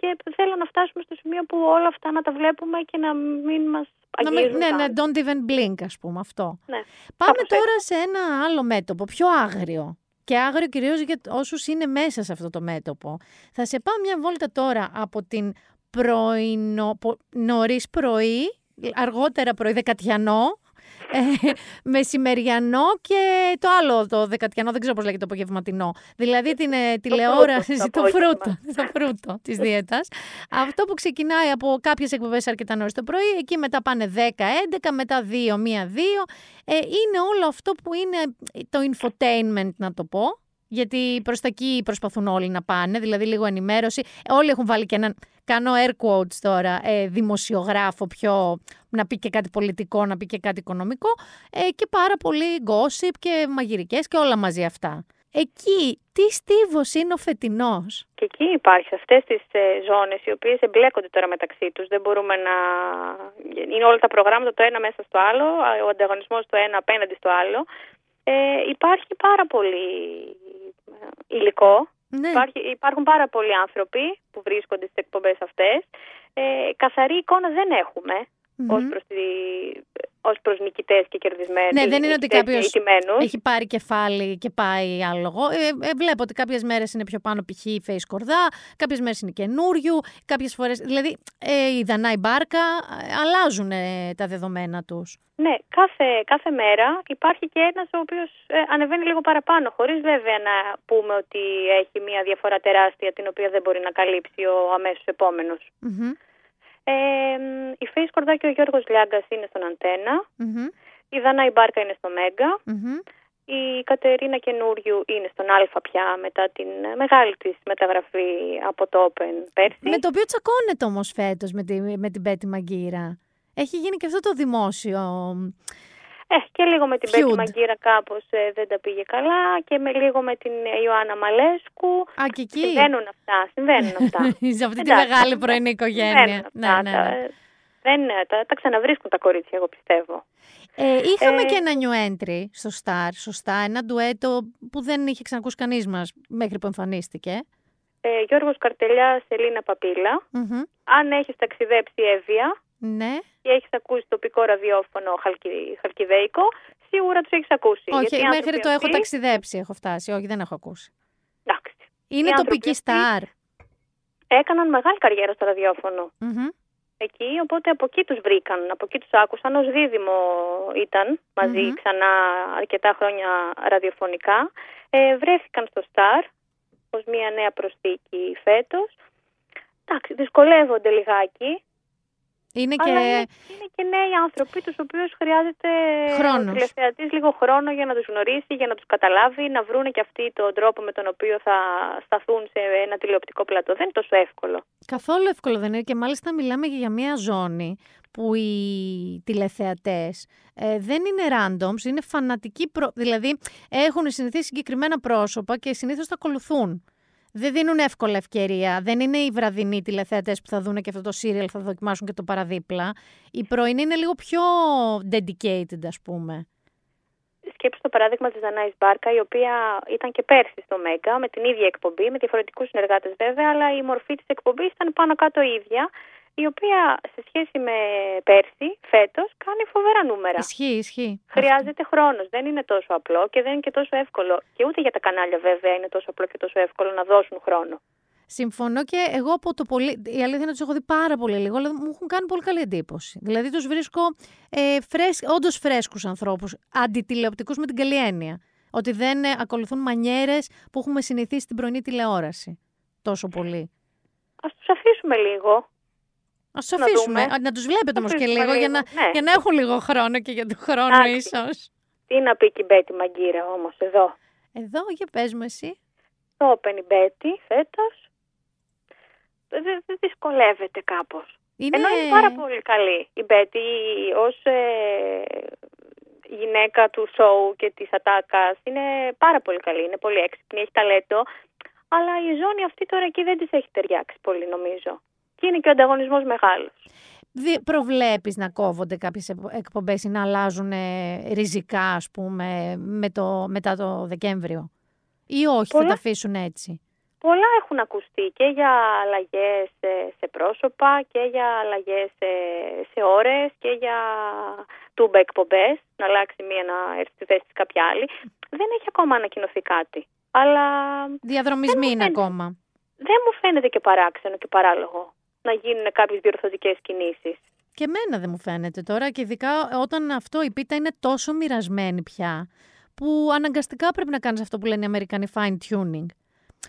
και θέλω να φτάσουμε στο σημείο που όλα αυτά να τα βλέπουμε και να μην μας αγγίζουν. Ναι, ναι, don't even blink ας πούμε αυτό. Ναι, Πάμε τώρα σε ένα άλλο μέτωπο, πιο άγριο. Και άγριο κυρίως για όσους είναι μέσα σε αυτό το μέτωπο. Θα σε πάω μια βόλτα τώρα από την πρωινο... νωρίς πρωί, αργότερα πρωί δεκατιανό, ε, μεσημεριανό και το άλλο το δεκατιανό, δεν ξέρω πώς λέγεται το απογευματινό. Δηλαδή την ε, τηλεόραση, το φρούτο, το φρούτο της δίαιτας. Αυτό που ξεκινάει από κάποιες εκπομπές αρκετά νωρίς το πρωί, εκεί μετά πάνε 10, 11, μετά 2, 1, 2. Ε, είναι όλο αυτό που είναι το infotainment να το πω, γιατί προς τα εκεί προσπαθούν όλοι να πάνε, δηλαδή λίγο ενημέρωση. Όλοι έχουν βάλει και έναν, κάνω air quotes τώρα, ε, δημοσιογράφο πιο, να πει και κάτι πολιτικό, να πει και κάτι οικονομικό ε, και πάρα πολύ gossip και μαγειρικές και όλα μαζί αυτά. Εκεί, τι στίβος είναι ο φετινός; Και εκεί υπάρχει, σε αυτές τις ε, ζώνες οι οποίες εμπλέκονται τώρα μεταξύ τους. Δεν μπορούμε να... Είναι όλα τα προγράμματα το ένα μέσα στο άλλο, ο ανταγωνισμός το ένα απέναντι στο άλλο. Ε, υπάρχει πάρα πολύ υλικό. Ναι. Υπάρχει, υπάρχουν πάρα πολλοί άνθρωποι που βρίσκονται στις εκπομπές αυτές. Ε, καθαρή εικόνα δεν έχουμε ως προς τη ως προς νικητές και κερδισμένους. Ναι, δεν είναι ότι κάποιος έχει πάρει κεφάλι και πάει άλογο. Ε, ε, βλέπω ότι κάποιες μέρες είναι πιο πάνω π.χ. η face κορδά, κάποιες μέρες είναι καινούριου, κάποιες φορές. Δηλαδή, ε, η Δανάη Μπάρκα ε, αλλάζουν ε, τα δεδομένα τους. Ναι, κάθε, κάθε μέρα υπάρχει και ένας ο οποίος ε, ανεβαίνει λίγο παραπάνω, χωρίς βέβαια να πούμε ότι έχει μια διαφορά τεράστια την οποία δεν μπορεί να καλύψει ο αμέσως επόμενος. Ε, η Φέης Σκορδά και ο Γιώργος Λιάγκας είναι στον αντενα Η Δανάη Μπάρκα είναι στο μεγκα Η Κατερίνα Καινούριου είναι στον Α πια μετά την μεγάλη της μεταγραφή από το Open πέρσι. Με το οποίο τσακώνεται όμως φέτος με, τη, με την Πέτη Μαγκύρα. Έχει γίνει και αυτό το δημόσιο ε, και λίγο με την Μπέττυ Μαγγίρα κάπως ε, δεν τα πήγε καλά και με λίγο με την Ιωάννα Μαλέσκου. Α, και εκεί. Συμβαίνουν αυτά, συμβαίνουν αυτά. Σε αυτή τη μεγάλη πρωινή οικογένεια. Ναι, ναι, ναι. Τα, δεν, τα, τα ξαναβρίσκουν τα κορίτσια, εγώ πιστεύω. Ε, είχαμε ε, και ένα new entry στο Star, σωστά, ένα ντουέτο που δεν είχε ξανακούσει κανείς μας μέχρι που εμφανίστηκε. Ε, Γιώργος Καρτελιάς, Σελίνα Αν έχεις ταξιδέψει Εύβοια, ναι. και έχεις ακούσει τοπικό ραδιόφωνο χαλκι... χαλκιδέικο, σίγουρα τους έχεις ακούσει. Όχι, μέχρι το έχω ταξιδέψει, έχω φτάσει. Όχι, δεν έχω ακούσει. Εντάξει. Είναι τοπική στάρ. Έκαναν μεγάλη καριέρα στο ραδιόφωνο. Εκεί, οπότε από εκεί τους βρήκαν, από εκεί τους άκουσαν, ως δίδυμο ήταν μαζί ξανά αρκετά χρόνια ραδιοφωνικά. Ε, βρέθηκαν στο Σταρ ως μια νέα προσθήκη φέτος. Εντάξει, δυσκολεύονται λιγάκι, είναι Αλλά και... Είναι, και νέοι άνθρωποι, τους οποίους χρειάζεται ο τηλεθεατής λίγο χρόνο για να τους γνωρίσει, για να τους καταλάβει, να βρουν και αυτοί τον τρόπο με τον οποίο θα σταθούν σε ένα τηλεοπτικό πλατό. Δεν είναι τόσο εύκολο. Καθόλου εύκολο δεν είναι και μάλιστα μιλάμε για μια ζώνη που οι τηλεθεατές ε, δεν είναι randoms, είναι φανατικοί, προ... δηλαδή έχουν συνηθίσει συγκεκριμένα πρόσωπα και συνήθως τα ακολουθούν δεν δίνουν εύκολα ευκαιρία. Δεν είναι οι βραδινοί τηλεθέατε που θα δουν και αυτό το σύριαλ, θα δοκιμάσουν και το παραδίπλα. Οι πρωινοί είναι λίγο πιο dedicated, ας πούμε. Σκέψτε το παράδειγμα της Δανάης Μπάρκα, η οποία ήταν και πέρσι στο Μέγκα, με την ίδια εκπομπή, με διαφορετικούς συνεργάτες βέβαια, αλλά η μορφή της εκπομπής ήταν πάνω κάτω ίδια η οποία σε σχέση με πέρσι, φέτος, κάνει φοβερά νούμερα. Ισχύει, ισχύει. Χρειάζεται χρόνος. Δεν είναι τόσο απλό και δεν είναι και τόσο εύκολο. Και ούτε για τα κανάλια, βέβαια, είναι τόσο απλό και τόσο εύκολο να δώσουν χρόνο. Συμφωνώ και εγώ από το πολύ. Η αλήθεια είναι ότι τους έχω δει πάρα πολύ λίγο, αλλά μου έχουν κάνει πολύ καλή εντύπωση. Δηλαδή τους βρίσκω ε, φρέσ, όντως φρέσκους ανθρώπους, αντιτηλεοπτικούς με την καλή έννοια. Ότι δεν ε, ακολουθούν μανιέρες που έχουμε συνηθίσει στην πρωινή τηλεόραση τόσο πολύ. Α τους αφήσουμε λίγο. Α του αφήσουμε. Να, να τους βλέπετε όμως και λίγο, για, να, ναι. για να έχουν λίγο χρόνο και για τον χρόνο ίσως. Τι να πει και η Μπέτη Μαγκύρα όμως εδώ. Εδώ, για πες μου εσύ. Το Open η Μπέτη φέτος. Δεν δε δυσκολεύεται κάπως. Είναι... Ενώ είναι πάρα πολύ καλή η Μπέτη ως ε, γυναίκα του σοου και της ατάκας. Είναι πάρα πολύ καλή, είναι πολύ έξυπνη, έχει ταλέντο. Αλλά η ζώνη αυτή τώρα εκεί δεν της έχει ταιριάξει πολύ νομίζω και είναι και ο ανταγωνισμός μεγάλος. Προβλέπεις να κόβονται κάποιες εκπομπές ή να αλλάζουν ριζικά, ας πούμε, με το, μετά το Δεκέμβριο; Ή όχι, θα τα αφήσουν έτσι; Πολλά έχουν ακουστεί και για αλλαγές σε, πρόσωπα και για αλλαγές σε, σε ώρες και για τούμπα εκπομπές, να αλλάξει μία να έρθει στη θέση της κάποια άλλη. Δεν έχει ακόμα ανακοινωθεί κάτι. Αλλά... Διαδρομισμοί είναι ακόμα. Δεν μου φαίνεται και παράξενο και παράλογο να γίνουν κάποιες διορθωτικές κινήσεις. Και εμένα δεν μου φαίνεται τώρα και ειδικά όταν αυτό η πίτα είναι τόσο μοιρασμένη πια που αναγκαστικά πρέπει να κάνεις αυτό που λένε οι Αμερικανοί fine tuning.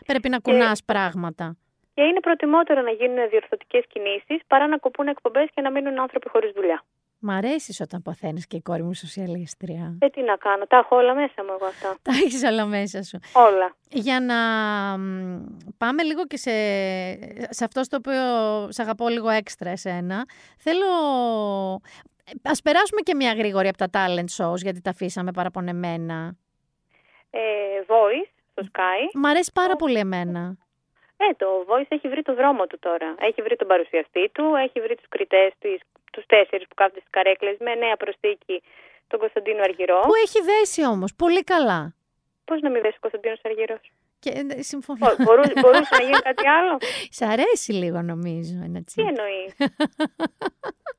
Πρέπει να κουνάς πράγματα. Και είναι προτιμότερο να γίνουν διορθωτικές κινήσεις παρά να κοπούν εκπομπές και να μείνουν άνθρωποι χωρίς δουλειά. Μ' αρέσεις όταν παθαίνεις και η κόρη μου σοσιαλίστρια; Ε, τι να κάνω, τα έχω όλα μέσα μου εγώ αυτά. Τα έχεις όλα μέσα σου. Όλα. Για να πάμε λίγο και σε, σε αυτό στο οποίο σε αγαπώ λίγο έξτρα εσένα. Θέλω. Ας περάσουμε και μια γρήγορη από τα talent shows, γιατί τα αφήσαμε παραπονεμένα. Ε, voice, στο Sky. Μ' αρέσει πάρα πολύ εμένα. Ε, το Voice έχει βρει το δρόμο του τώρα. Έχει βρει τον παρουσιαστή του, έχει βρει τους κριτές της τους τέσσερις που κάθονται στις καρέκλες με νέα προσθήκη τον Κωνσταντίνο Αργυρό. Που έχει δέσει όμως, πολύ καλά. Πώς να μην δέσει ο Κωνσταντίνος Αργυρός; Και, ε, συμφωνώ. Μπορούσε, μπορούσε να γίνει κάτι άλλο; Σ' αρέσει λίγο νομίζω. Τι εννοεί;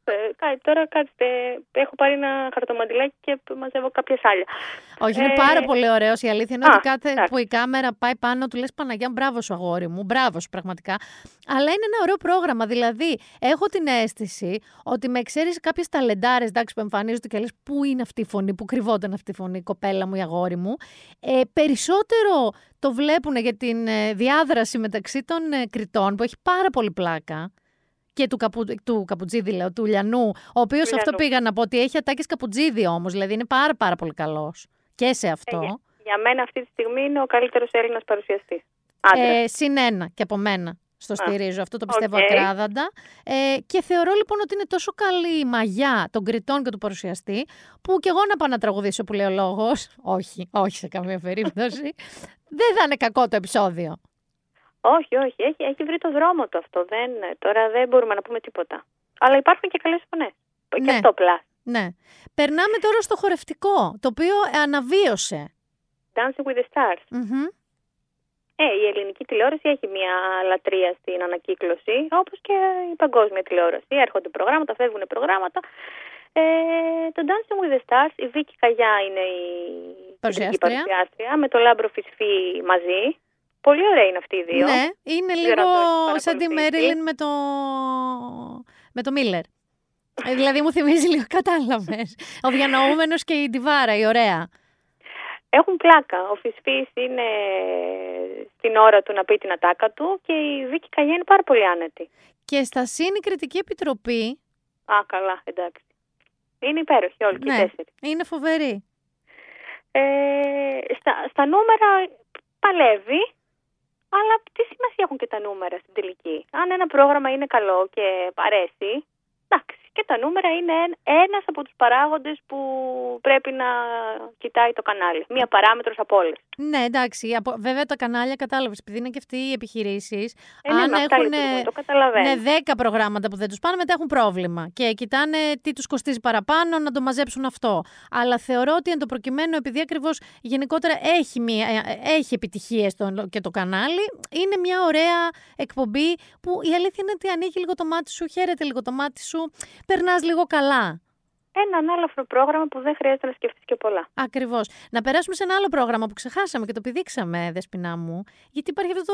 Ε, τώρα κάτσε. Έχω πάρει ένα χαρτομαντιλάκι και μαζεύω κάποιε άλλα. Όχι, είναι ε... πάρα πολύ ωραίος. Η αλήθεια είναι ότι κάθε που η κάμερα πάει πάνω, του λες Παναγιά, μπράβο σου, αγόρι μου. Μπράβο σου, πραγματικά. Αλλά είναι ένα ωραίο πρόγραμμα. Δηλαδή, έχω την αίσθηση ότι με ξέρεις κάποιες ταλεντάρες που εμφανίζονται και λες πού είναι αυτή η φωνή, πού κρυβόταν αυτή η φωνή, η κοπέλα μου, η αγόρι μου. Ε, περισσότερο το βλέπουν για την ε, διάδραση μεταξύ των ε, κριτών που έχει πάρα πολύ πλάκα και του, καπου, του Καπουτζίδη, λέω, του Λιανού, ο οποίος αυτό πήγα να πω ότι έχει ατάκες Καπουτζίδη όμως, δηλαδή είναι πάρα, πάρα πολύ καλός. Και σε αυτό. Ε, για, μένα αυτή τη στιγμή είναι ο καλύτερος Έλληνας παρουσιαστής. Ε, συν ένα και από μένα. Στο στηρίζω, αυτό το πιστεύω okay. ακράδαντα. Ε, και θεωρώ λοιπόν ότι είναι τόσο καλή η μαγιά των κριτών και του παρουσιαστή, που κι εγώ να πάω να τραγουδήσω που λέει ο λόγος. όχι, όχι σε καμία περίπτωση. δεν θα είναι κακό το επεισόδιο. Όχι, όχι. Έχει, έχει βρει το δρόμο του αυτό. Δεν, τώρα δεν μπορούμε να πούμε τίποτα. Αλλά υπάρχουν και καλές φωνές. Ναι. Και αυτό πλάς. Ναι. Περνάμε τώρα στο χορευτικό, το οποίο αναβίωσε. Dancing with the Stars. mm Ε, η ελληνική τηλεόραση έχει μια λατρεία στην ανακύκλωση, όπως και η παγκόσμια τηλεόραση. Έρχονται προγράμματα, φεύγουν προγράμματα. Ε, το Dancing with the Stars, η Βίκη Καγιά είναι η παρουσιάστρια, με το Λάμπρο Φισφή μαζί. Πολύ ωραία είναι αυτοί οι δύο. Ναι, είναι λίγο σαν τη Μέριλιν με το, με το Μίλλερ. ε, δηλαδή μου θυμίζει λίγο, κατάλαβες. Ο διανοούμενο και η ντιβάρα, η ωραία. Έχουν πλάκα. Ο Φισφής είναι στην ώρα του να πει την ατάκα του και η Βίκη Καγιά είναι πάρα πολύ άνετη. Και στα συν η Κριτική Επιτροπή. Α, καλά, εντάξει. Είναι υπέροχη όλοι ναι, και οι τέσσερις. Είναι φοβερή. Ε, στα, στα νούμερα παλεύει. Αλλά τι σημασία έχουν και τα νούμερα στην τελική; Αν ένα πρόγραμμα είναι καλό και αρέσει, εντάξει. Και τα νούμερα είναι ένας από τους παράγοντες που πρέπει να κοιτάει το κανάλι. Μία παράμετρος από όλες. Ναι, εντάξει. Βέβαια τα κανάλια κατάλαβες, επειδή είναι και αυτοί οι επιχειρήσεις. Ε, ναι, αν έχουν ναι, 10 προγράμματα που δεν τους πάνε, μετά έχουν πρόβλημα. Και κοιτάνε τι τους κοστίζει παραπάνω να το μαζέψουν αυτό. Αλλά θεωρώ ότι εν το προκειμένου, επειδή ακριβώς γενικότερα έχει, μια, ε, έχει επιτυχίες και το κανάλι, είναι μια ωραία εκπομπή που η αλήθεια είναι ότι ανοίγει λίγο το μάτι σου, χαίρεται λίγο το μάτι σου, περνάς λίγο καλά. Ένα ανάλαφρο πρόγραμμα που δεν χρειάζεται να σκεφτείς και πολλά. Ακριβώς. Να περάσουμε σε ένα άλλο πρόγραμμα που ξεχάσαμε και το πηδήξαμε, δεσπινά μου. Γιατί υπάρχει αυτό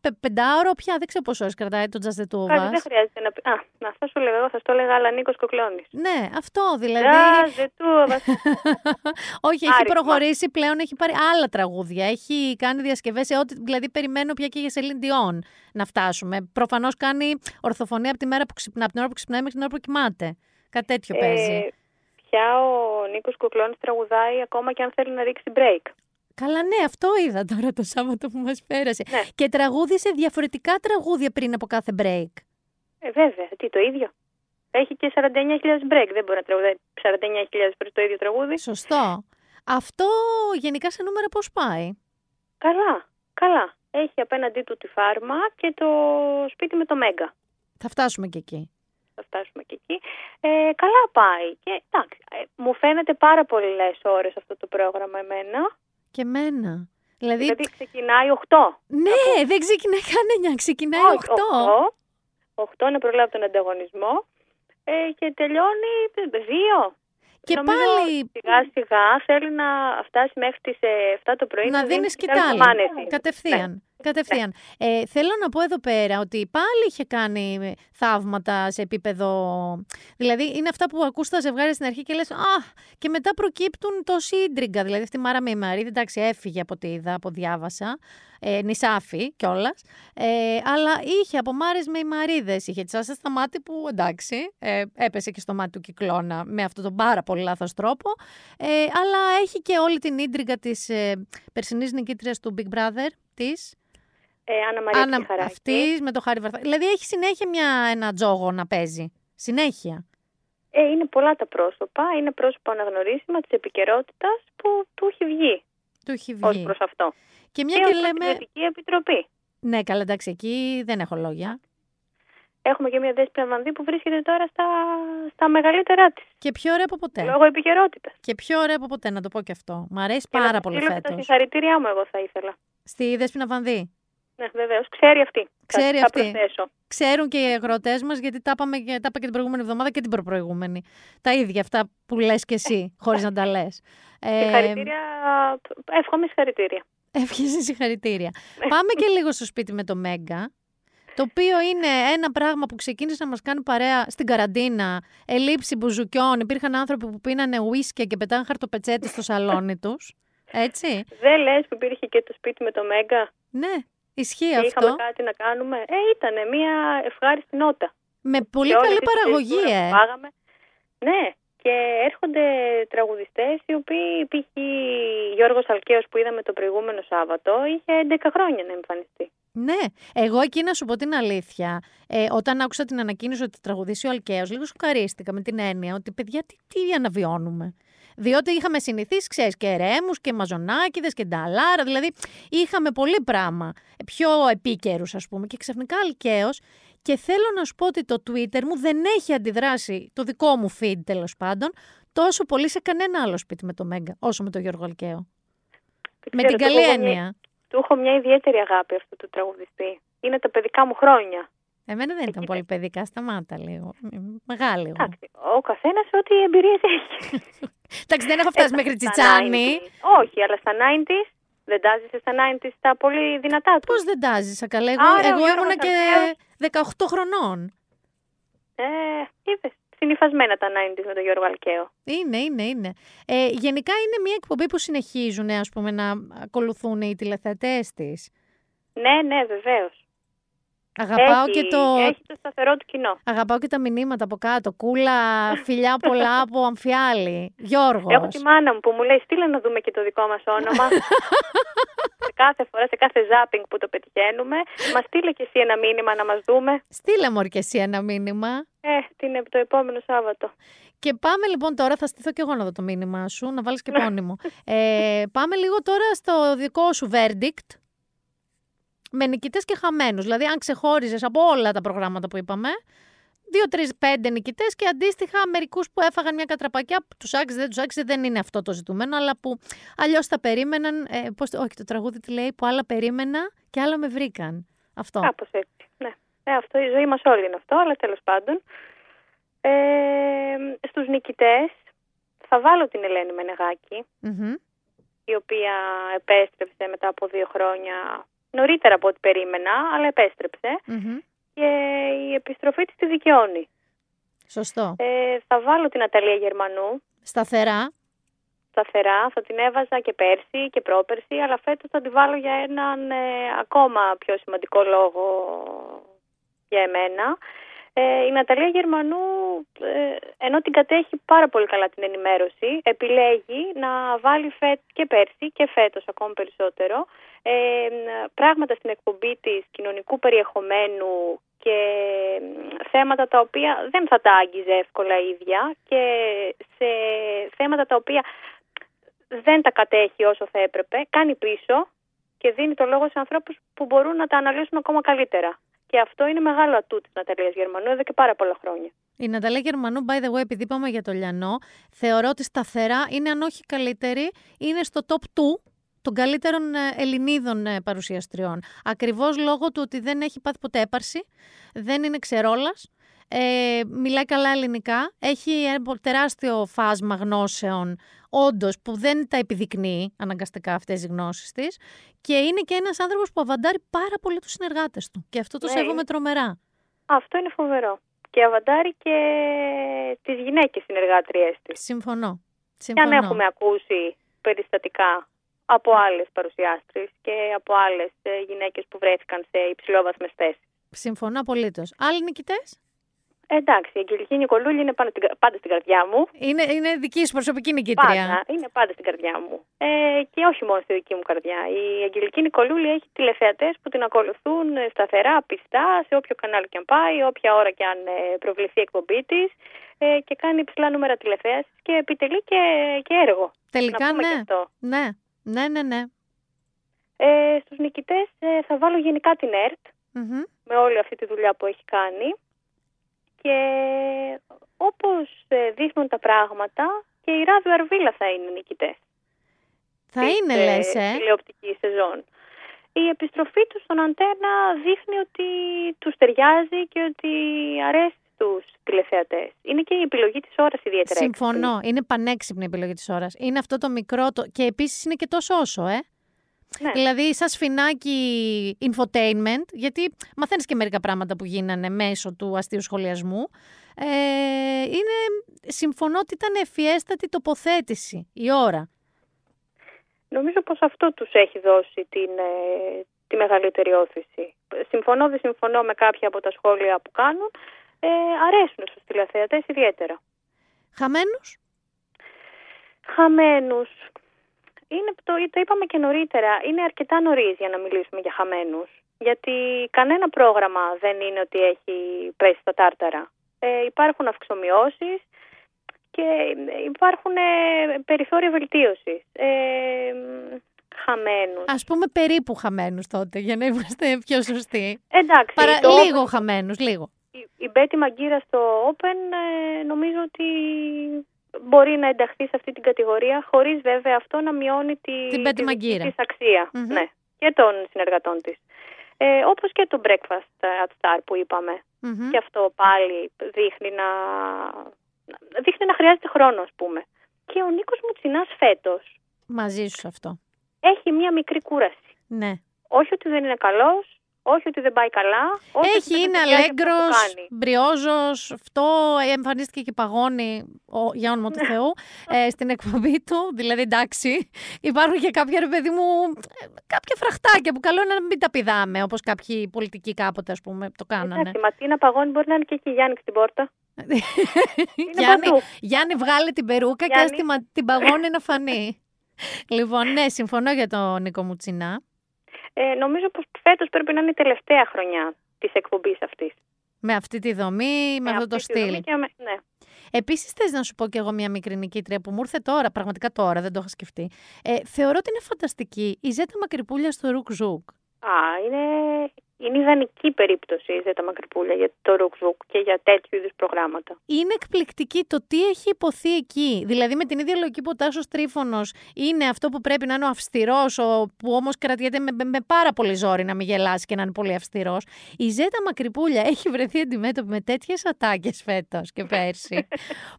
το πεντάωρο πια, δεν ξέρω πόσο ώρες κρατάει το Just the Two of Us. Δεν χρειάζεται να πει. Α, να αυτό σου λέω εγώ, θα το έλεγα, αλλά Νίκος Κοκλώνης. Ναι, αυτό δηλαδή. Just the Two of Us. Όχι, έχει προχωρήσει πλέον, έχει πάρει άλλα τραγούδια. Έχει κάνει διασκευές σε ό,τι. Δηλαδή, περιμένω πια και για Σελήν Dion να φτάσουμε. Προφανώς κάνει ορθοφωνία από τη μέρα που ξυπνά, από την ώρα που ξυπνάει μέχρι την ώρα που κοιμάται. Κάτι τέτοιο παίζει. Ε, πια ο Νίκος Κουκλώνης τραγουδάει ακόμα και αν θέλει να ρίξει break. Καλά, ναι, αυτό είδα τώρα το Σάββατο που μας πέρασε. Ναι. Και τραγούδισε διαφορετικά τραγούδια πριν από κάθε break. Ε, βέβαια. Τι, το ίδιο. Έχει και 49.000 break. Δεν μπορεί να τραγουδάει 49.000 πριν το ίδιο τραγούδι. Σωστό. Αυτό γενικά σε νούμερα πώς πάει; Καλά, καλά. Έχει απέναντί του τη φάρμα και το σπίτι με το Μέγκα. Θα φτάσουμε και εκεί θα φτάσουμε και εκεί. Ε, καλά πάει. Και εντάξει, ε, μου φαίνεται πάρα πολλέ ώρες αυτό το πρόγραμμα εμένα. Και εμένα. Δηλαδή, δηλαδή ξεκινάει 8. Ναι, δεν ξεκινάει κανένα, ξεκινάει 8. 8. 8 να προλάβει τον ανταγωνισμό ε, και τελειώνει 2. Και Νομίζω πάλι. Σιγά σιγά θέλει να φτάσει μέχρι τις 7 το πρωί. Να, να δίνεις κοιτάλη. Κατευθείαν. Ναι. Κατευθείαν. Ε, θέλω να πω εδώ πέρα ότι πάλι είχε κάνει θαύματα σε επίπεδο. Δηλαδή, είναι αυτά που ακούς τα ζευγάρια στην αρχή και λες Α, και μετά προκύπτουν τόση ίντριγκα. Δηλαδή, αυτή η Μάρα με η Μαρίδη, εντάξει, έφυγε από ό,τι είδα, από διάβασα. Ε, νησάφι κιόλας. Ε, αλλά είχε από Μάρες με οι Μαρίδε. Είχε τη στα μάτι που εντάξει, ε, έπεσε και στο μάτι του κυκλώνα με αυτόν τον πάρα πολύ λάθος τρόπο. Ε, αλλά έχει και όλη την ίντριγκα της ε, περσινής νικήτριας του Big Brother της. Ε, Άννα Μαρία Άννα, Αυτής με το Χάρη Βαρθά. Δηλαδή έχει συνέχεια μια, ένα τζόγο να παίζει. Συνέχεια. Ε, είναι πολλά τα πρόσωπα. Είναι πρόσωπα αναγνωρίσιμα της επικαιρότητας που του έχει βγει. Του έχει βγει. Ως προς αυτό. Και μια και, και λέμε. Την Επιτροπή. Ναι, καλά, εντάξει, εκεί δεν έχω λόγια. Έχουμε και μια δέσπινα Μανδύ που βρίσκεται τώρα στα, στα μεγαλύτερά της. Και πιο ωραία από ποτέ. Λόγω επικαιρότητας. Και πιο ωραία από ποτέ, να το πω και αυτό. Μ' αρέσει πάρα πολύ φέτο. Τα συγχαρητήριά μου, εγώ θα ήθελα. Στη δέσπινα Βανδύ. Ναι, βεβαίως. Ξέρει αυτή. Ξέρει θα, αυτή. Θα Ξέρουν και οι αγροτέ μας, γιατί τα, είπαμε, τα είπα και την προηγούμενη εβδομάδα και την προπροηγούμενη. Τα ίδια αυτά που λες και εσύ, χωρίς να τα λες. Συγχαρητήρια. Εύχομαι συγχαρητήρια. Εύχεσαι συγχαρητήρια. Πάμε και λίγο στο σπίτι με το Μέγκα. Το οποίο είναι ένα πράγμα που ξεκίνησε να μας κάνει παρέα στην καραντίνα. Ελήψη μπουζουκιών. Υπήρχαν άνθρωποι που πίνανε ουίσκια και πετάνε χαρτοπετσέτη στο σαλόνι τους. Έτσι. Δεν λες που υπήρχε και το σπίτι με το Μέγκα; Ναι, ισχύει και αυτό. Είχαμε κάτι να κάνουμε. Ε, ήταν μια ευχάριστη νότα. Με πολύ καλή παραγωγή, ε. Πάγαμε. Ναι, και έρχονται τραγουδιστές οι οποίοι, π.χ. Γιώργος Αλκαίος που είδαμε το προηγούμενο Σάββατο, είχε 11 χρόνια να εμφανιστεί. Ναι, εγώ εκεί να σου πω την αλήθεια. Ε, όταν άκουσα την ανακοίνωση ότι τραγουδήσει ο Αλκαίος, λίγο σοκαρίστηκα με την έννοια ότι παιδιά τι, τι αναβιώνουμε. Διότι είχαμε συνηθίσει, ξέρεις, και ρέμους και μαζονάκιδε και νταλάρα. Δηλαδή, είχαμε πολύ πράγμα πιο επίκαιρους, ας πούμε. Και ξαφνικά Αλκαίος. Και θέλω να σου πω ότι το Twitter μου δεν έχει αντιδράσει, το δικό μου feed τέλος πάντων, τόσο πολύ σε κανένα άλλο σπίτι με το Μέγκα, όσο με το Γιώργο Αλκαίο. με την καλή έννοια. Του έχω μια ιδιαίτερη αγάπη αυτού του τραγουδιστή. Είναι τα παιδικά μου χρόνια. Εμένα δεν ήταν πολύ παιδικά, σταμάτα λίγο. Μεγάλη. Εντάξει, ο καθένας ό,τι εμπειρίες έχει. Εντάξει, δεν έχω φτάσει ε, μέχρι τσιτσάνι. Όχι, αλλά στα 90s δεν τάζεσαι στα 90s τα πολύ δυνατά τους. Πώς δεν τάζεσαι, καλά. Εγώ, εγώ ήμουνα και 18 χρονών. Ε, είδες. Συνυφασμένα τα 90s με τον Γιώργο Αλκαίο. Είναι, είναι, είναι. Ε, γενικά είναι μια εκπομπή που συνεχίζουν ας πούμε, να ακολουθούν οι τηλεθεατές της. Ναι, ναι, βεβαίως. Αγαπάω και το... Έχει το σταθερό του κοινό. Αγαπάω και τα μηνύματα από κάτω. Κούλα, φιλιά πολλά από Αμφιάλη. Γιώργος. Έχω τη μάνα μου που μου λέει στείλε να δούμε και το δικό μας όνομα. σε κάθε φορά, σε κάθε ζάπινγκ που το πετυχαίνουμε. Μα στείλε και εσύ ένα μήνυμα να μας δούμε. Στείλε μου και εσύ ένα μήνυμα. Ε, την, το επόμενο Σάββατο. Και πάμε λοιπόν τώρα, θα στηθώ και εγώ να δω το μήνυμά σου, να βάλεις και πόνιμο. ε, πάμε λίγο τώρα στο δικό σου verdict με νικητές και χαμένους. Δηλαδή, αν ξεχώριζες από όλα τα προγράμματα που είπαμε, δύο, τρεις, πέντε νικητές και αντίστοιχα μερικούς που έφαγαν μια κατραπακιά. Τους άξιζε, δεν τους άξιζε, δεν είναι αυτό το ζητούμενο, αλλά που αλλιώς τα περίμεναν. Ε, πώς, όχι, το τραγούδι τι λέει, που άλλα περίμενα και άλλα με βρήκαν. Αυτό. Κάπως έτσι. Ναι. Ε, αυτό, η ζωή μας όλη είναι αυτό, αλλά τέλος πάντων. Ε, στους νικητές θα βάλω την Ελένη η οποία επέστρεψε μετά από δύο χρόνια νωρίτερα από ό,τι περίμενα, αλλά Και η επιστροφή της τη δικαιώνει. Σωστό. Ε, θα βάλω την Αταλία Γερμανού. Σταθερά. Σταθερά. Θα την έβαζα και πέρσι και πρόπερσι, αλλά φέτος θα τη βάλω για έναν ε, ακόμα πιο σημαντικό λόγο για εμένα. Ε, η Ναταλία Γερμανού, ε, ενώ την κατέχει πάρα πολύ καλά την ενημέρωση, επιλέγει να βάλει φέτ και πέρσι και φέτος ακόμη περισσότερο ε, πράγματα στην εκπομπή της κοινωνικού περιεχομένου και θέματα τα οποία δεν θα τα άγγιζε εύκολα η ίδια και σε θέματα τα οποία δεν τα κατέχει όσο θα έπρεπε, κάνει πίσω και δίνει το λόγο σε ανθρώπους που μπορούν να τα αναλύσουν ακόμα καλύτερα. Και αυτό είναι μεγάλο ατού της Ναταλίας Γερμανού εδώ και πάρα πολλά χρόνια. Η Ναταλία Γερμανού, by the way, επειδή είπαμε για το Λιανό, θεωρώ ότι σταθερά είναι, αν όχι καλύτερη, είναι στο top 2 των καλύτερων ε, Ελληνίδων ε, παρουσιαστριών. Ακριβώς λόγω του ότι δεν έχει πάθει ποτέ έπαρση, δεν είναι ξερόλας, ε, μιλάει καλά ελληνικά, έχει ένα τεράστιο φάσμα γνώσεων, όντως που δεν τα επιδεικνύει αναγκαστικά αυτές οι γνώσεις της. Και είναι και ένας άνθρωπος που αβαντάρει πάρα πολύ τους συνεργάτες του. Και αυτό το ναι. σέβομαι τρομερά. Αυτό είναι φοβερό. Και αβαντάρει και τις γυναίκες συνεργάτριές της. Συμφωνώ. Συμφωνώ. Και αν έχουμε ακούσει περιστατικά από άλλες παρουσιάστρες και από άλλες γυναίκες που βρέθηκαν σε υψηλόβαθμες θέσεις. Συμφωνώ απολύτως. Άλλοι νικητές; Εντάξει, η Αγγελική Νικολούλη είναι πάντα, πάντα στην καρδιά μου. Είναι, είναι δική σου προσωπική νικητρία. Πάντα, είναι πάντα στην καρδιά μου. Ε, και όχι μόνο στη δική μου καρδιά. Η Αγγελική Νικολούλη έχει τηλεθεατές που την ακολουθούν σταθερά, πιστά, σε όποιο κανάλι και αν πάει, όποια ώρα και αν ε, προβληθεί η εκπομπή της. Ε, και κάνει υψηλά νούμερα τηλεθέαση και επιτελεί και, και έργο. Τελικά ναι. Αυτό. ναι. Ναι, ναι, ναι. Ε, στους νικητές ε, θα βάλω γενικά την ΕΡΤ με όλη αυτή τη δουλειά που έχει κάνει και όπως ε, δείχνουν τα πράγματα και η Ράδιο Αρβίλα θα είναι νικητές. Θα είναι ε, λες, ε; Τηλεοπτικής σεζόν. η επιστροφή τους στον αντένα δείχνει ότι τους ταιριάζει και ότι αρέσει στους τηλεθεατές. Είναι και η επιλογή της ώρας ιδιαίτερα Συμφωνώ. έξυπνη. Είναι πανέξυπνη η επιλογή της ώρας. Είναι αυτό το μικρό το... και επίσης είναι και τόσο όσο, ε. Ναι. Δηλαδή, σαν σφινάκι infotainment, γιατί μαθαίνεις και μερικά πράγματα που γίνανε μέσω του αστείου σχολιασμού. Ε, είναι, συμφωνώ ότι ήταν ευφιέστατη τοποθέτηση η ώρα. Νομίζω πως αυτό τους έχει δώσει την, ε, τη μεγαλύτερη όθηση. Συμφωνώ, δεν συμφωνώ με κάποια από τα σχόλια που κάνουν. Ε, αρέσουν στους τηλεθεατές ιδιαίτερα. Χαμένους; Χαμένους. Είναι, το, το είπαμε και νωρίτερα. Είναι αρκετά νωρίς για να μιλήσουμε για χαμένους. Γιατί κανένα πρόγραμμα δεν είναι ότι έχει πέσει στα τάρταρα. Ε, υπάρχουν αυξομοιώσεις και υπάρχουν ε, περιθώρια βελτίωσης. Ε, χαμένους. Ας πούμε περίπου χαμένους τότε, για να είμαστε πιο σωστοί. Εντάξει. Παρα... το Λίγο χαμένους, λίγο. Η, η Μπέτη Μαγκύρα στο Open ε, νομίζω ότι μπορεί να ενταχθεί σε αυτή την κατηγορία, χωρίς βέβαια αυτό να μειώνει τη, Την Μπέτη τη Μαγκύρα. της αξία Μμμ. ναι, και των συνεργατών της. Ε, όπως και το Breakfast at Star που είπαμε. Μμμ. Και αυτό πάλι δείχνει να, δείχνει να χρειάζεται χρόνο, ας πούμε. Και ο Νίκος Μουτσινάς φέτος Μαζί σου σε αυτό. έχει μία μικρή κούραση. Ναι. Όχι ότι δεν είναι καλός, όχι ότι δεν πάει καλά. Όχι ότι Έχει, δεν είναι του ταιριάζει αυτό που αλέγκρος, κάνει. μπριόζος, αυτό εμφανίστηκε και παγώνει, ο, για όνομα Ναι. του Θεού, ε, στην εκπομπή του. Δηλαδή, εντάξει, υπάρχουν και κάποια, ρε παιδί μου, ε, κάποια φραχτάκια που καλό είναι να μην τα πηδάμε, όπως κάποιοι πολιτικοί κάποτε, ας πούμε, το κάνανε. Εντάξει, μα τι να παγώνει μπορεί να είναι και εκεί η Γιάννη στην πόρτα. Γιάννη, παντού. Γιάννη, βγάλε την περούκα και Γιάννη. ας τη μα- την παγώνει να φανεί. λοιπόν, ναι, συμφωνώ για τον Νίκο Μουτσινά. Ε, νομίζω πως φέτος πρέπει να είναι η τελευταία χρονιά της εκπομπής αυτής. Με αυτή τη δομή, με, αυτό το αυτή τη δομή στυλ. και με- ναι. Επίσης, θες να σου πω κι εγώ μια μικρή νικήτρια που μου ήρθε τώρα, πραγματικά τώρα, δεν το είχα σκεφτεί. Ε, θεωρώ ότι είναι φανταστική η Ζέτα Μακρυπούλια στο Ρουκ Ζουκ. Α, είναι, είναι ιδανική περίπτωση η Ζέτα Μακρυπούλια για το Ρουκζούκ και για τέτοιου είδους προγράμματα. Είναι εκπληκτική το τι έχει υποθεί εκεί. Δηλαδή, με την ίδια λογική που ο Τάσος Τρίφωνος είναι αυτό που πρέπει να είναι ο αυστηρός, που όμως κρατιέται με, με, με πάρα πολύ ζόρι να μην γελάσει και να είναι πολύ αυστηρός. Η Ζέτα Μακρυπούλια έχει βρεθεί αντιμέτωπη με τέτοιες ατάκες φέτος και πέρσι,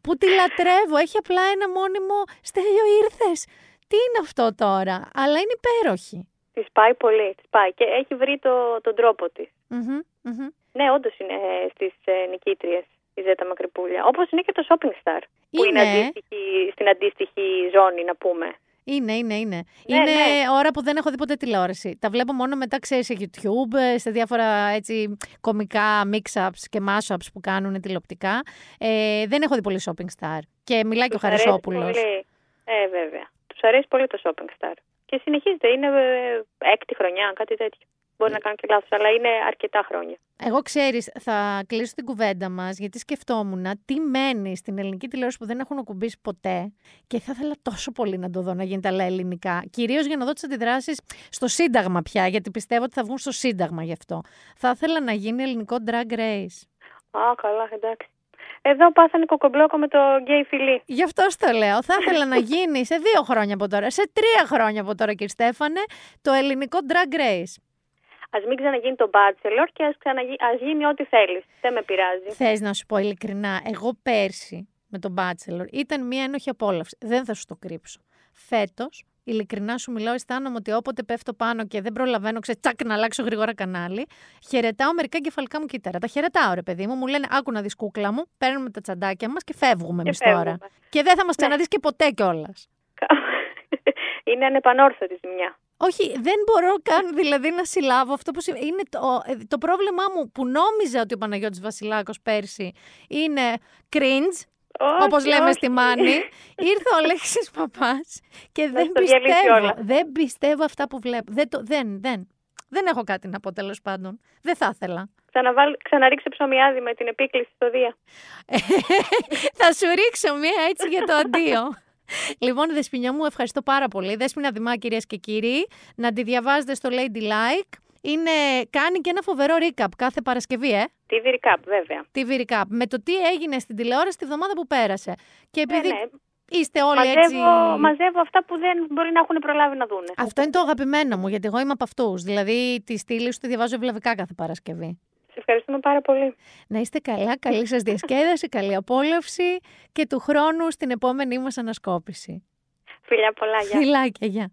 που τη λατρεύω. Έχει απλά ένα μόνιμο Στέλιο ήρθες. Τι είναι αυτό τώρα, αλλά είναι υπέροχη. Της πάει πολύ, της πάει και έχει βρει το, τον τρόπο της. Μμμ, μμμ. Ναι, όντως είναι ε, στις ε, νικήτριες η Ζέτα Μακρυπούλια. Όπως είναι και το Shopping Star, που είναι Είναι. αντίστοιχη, στην αντίστοιχη ζώνη, να πούμε. Είναι, είναι, είναι. Ναι, είναι ναι. ώρα που δεν έχω δει ποτέ τηλεόραση. Τα βλέπω μόνο μετά, ξέρεις, σε YouTube, ε, σε διάφορα έτσι κομικά mix-ups και mash-ups που κάνουν τηλεοπτικά. Ε, δεν έχω δει πολύ Shopping Star. Και μιλάει και ο Τους αρέσει Χαρισόπουλος. πολύ. Ε, βέβαια. Τους αρέσει πολύ το Shopping Star. Και συνεχίζεται, είναι ε, έκτη χρονιά, κάτι τέτοιο. Μπορεί να κάνω και λάθος, αλλά είναι αρκετά χρόνια. Εγώ ξέρεις, θα κλείσω την κουβέντα μας, γιατί σκεφτόμουν τι μένει στην ελληνική τηλεόραση που δεν έχουν ακουμπήσει ποτέ και θα ήθελα τόσο πολύ να το δω να γίνεται αλλά ελληνικά. Κυρίως για να δω τις αντιδράσεις στο Σύνταγμα πια, γιατί πιστεύω ότι θα βγουν στο Σύνταγμα γι' αυτό. Θα ήθελα να γίνει ελληνικό Drag Race. Α, καλά, εντάξει. Εδώ πάθανε κοκομπλόκο με το γκέι φιλί. Γι' αυτό στο λέω. Θα ήθελα να γίνει σε δύο χρόνια από τώρα, σε τρία χρόνια από τώρα, κύριε Στέφανε, το ελληνικό Drag Race. Α μην ξαναγίνει το Bachelor και ας, ξαναγεί, ας γίνει ό,τι θέλεις. Δεν με πειράζει. Θες να σου πω ειλικρινά, εγώ πέρσι με τον Bachelor ήταν μια ένοχη απόλαυση. Δεν θα σου το κρύψω. Φέτος, ειλικρινά σου μιλάω, αισθάνομαι ότι όποτε πέφτω πάνω και δεν προλαβαίνω, ξέρεις, τσακ να αλλάξω γρήγορα κανάλι, χαιρετάω μερικά κεφαλικά μου κύτταρα. Τα χαιρετάω, ρε παιδί μου, μου λένε Άκου να δεις κούκλα μου, παίρνουμε τα τσαντάκια μας και φεύγουμε εμείς τώρα. φεύγουμε. Και δεν θα μας ξαναδείς και ποτέ κιόλας. είναι ανεπανόρθωτη ζημιά. Όχι, δεν μπορώ καν δηλαδή να συλλάβω αυτό που συμβαίνει. Είναι το, ε, το πρόβλημά μου που νόμιζα ότι ο Παναγιώτης Βασιλάκος πέρσι είναι cringe, Όχι, όπως λέμε όχι. στη Μάνη. Ήρθε ο Αλέξης Παπάς και δεν τα διαλύσει πιστεύω, όλα. δεν πιστεύω αυτά που βλέπω. Δεν, το, δεν, δεν. Δεν έχω κάτι να πω τέλος πάντων. Δεν θα ήθελα. Ξαναβάλ, ξαναρίξε ψωμιάδι με την επίκληση στο Δία. θα σου ρίξω μία έτσι για το αντίο. Λοιπόν, Δεσποινιά μου, ευχαριστώ πάρα πολύ. Δέσποινα Δημά, κυρίες και κύριοι, να τη διαβάζετε στο Ladylike. Είναι, κάνει και ένα φοβερό recap κάθε Παρασκευή, ε. TV Recap, βέβαια. TV recap. Με το τι έγινε στην τηλεόραση τη βδομάδα που πέρασε. Και επειδή. Ναι, ναι. είστε όλοι μαζεύω, έτσι. Μαζεύω αυτά που δεν μπορεί να έχουν προλάβει να δούνε. Αυτό είναι το αγαπημένο μου, γιατί εγώ είμαι από αυτούς. Δηλαδή, τη στήλη σου τη διαβάζω ευλαβικά κάθε Παρασκευή. Σε ευχαριστούμε πάρα πολύ. Να είστε καλά, καλή σας διασκέδαση, καλή απόλαυση και του χρόνου στην επόμενή μας ανασκόπηση. Φιλιά πολλά, γεια. Φιλάκια, γεια.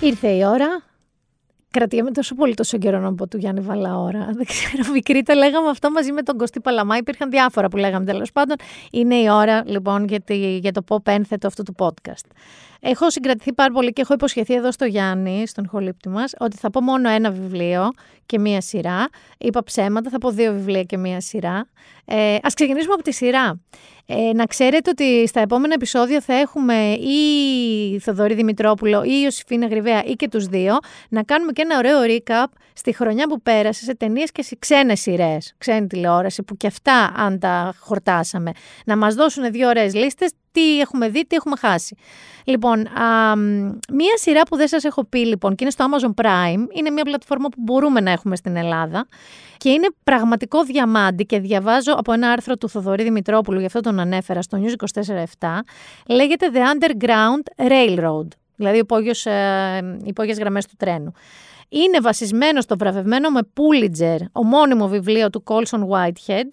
Ήρθε η ώρα. Κρατιέμαι τόσο πολύ τόσο καιρό να πω του Γιάννη Βαλαώρα. Δεν ξέρω, μικρή το λέγαμε αυτό μαζί με τον Κωστή Παλαμά. Υπήρχαν διάφορα που λέγαμε τέλος πάντων. Είναι η ώρα λοιπόν για, τη, για το pop ένθετο αυτού του podcast. Έχω συγκρατηθεί πάρα πολύ και έχω υποσχεθεί εδώ στο Γιάννη, στον χολύπτη μας, ότι θα πω μόνο ένα βιβλίο και μία σειρά. Είπα ψέματα, θα πω δύο βιβλία και μία σειρά. Ε, Α ξεκινήσουμε από τη σειρά. Ε, να ξέρετε ότι στα επόμενα επεισόδια θα έχουμε ή Θοδωρή Δημητρόπουλο ή Ιωσήφίνα Γρυβαία ή και τους δύο να κάνουμε και ένα ωραίο recap στη χρονιά που πέρασε σε ταινίες και σε ξένες σειρές, ξένη τηλεόραση που και αυτά αν τα χορτάσαμε. Να μας δώσουν δύο ωραίες λίστες τι έχουμε δει, τι έχουμε χάσει. Λοιπόν, α, μία σειρά που δεν σας έχω πει λοιπόν και είναι στο Amazon Prime, είναι μια πλατφόρμα που μπορούμε να έχουμε στην Ελλάδα και είναι πραγματικό διαμάντι και διαβάζω από ένα άρθρο του Θοδωρή Δημητρόπουλου, γι' αυτό τον ανέφερα στο News 24-7, λέγεται The Underground Railroad, δηλαδή υπόγειος, ε, υπόγειες γραμμές του τρένου. Είναι βασισμένο στο βραβευμένο με Pulitzer, ομώνυμο βιβλίο του Colson Whitehead,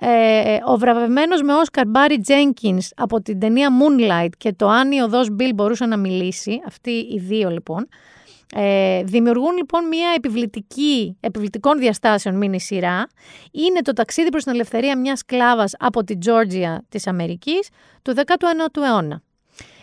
ε, ο βραβευμένος με Όσκαρ Μπάρι Τζένκινς από την ταινία Moonlight και το «Αν η οδός Μπιλ μπορούσε να μιλήσει», αυτοί οι δύο λοιπόν, ε, δημιουργούν λοιπόν μια επιβλητική, επιβλητικών διαστάσεων μήνυ σειρά. Είναι το ταξίδι προς την ελευθερία μιας σκλάβας από την Τζόρτζια της Αμερικής του 19ου αιώνα.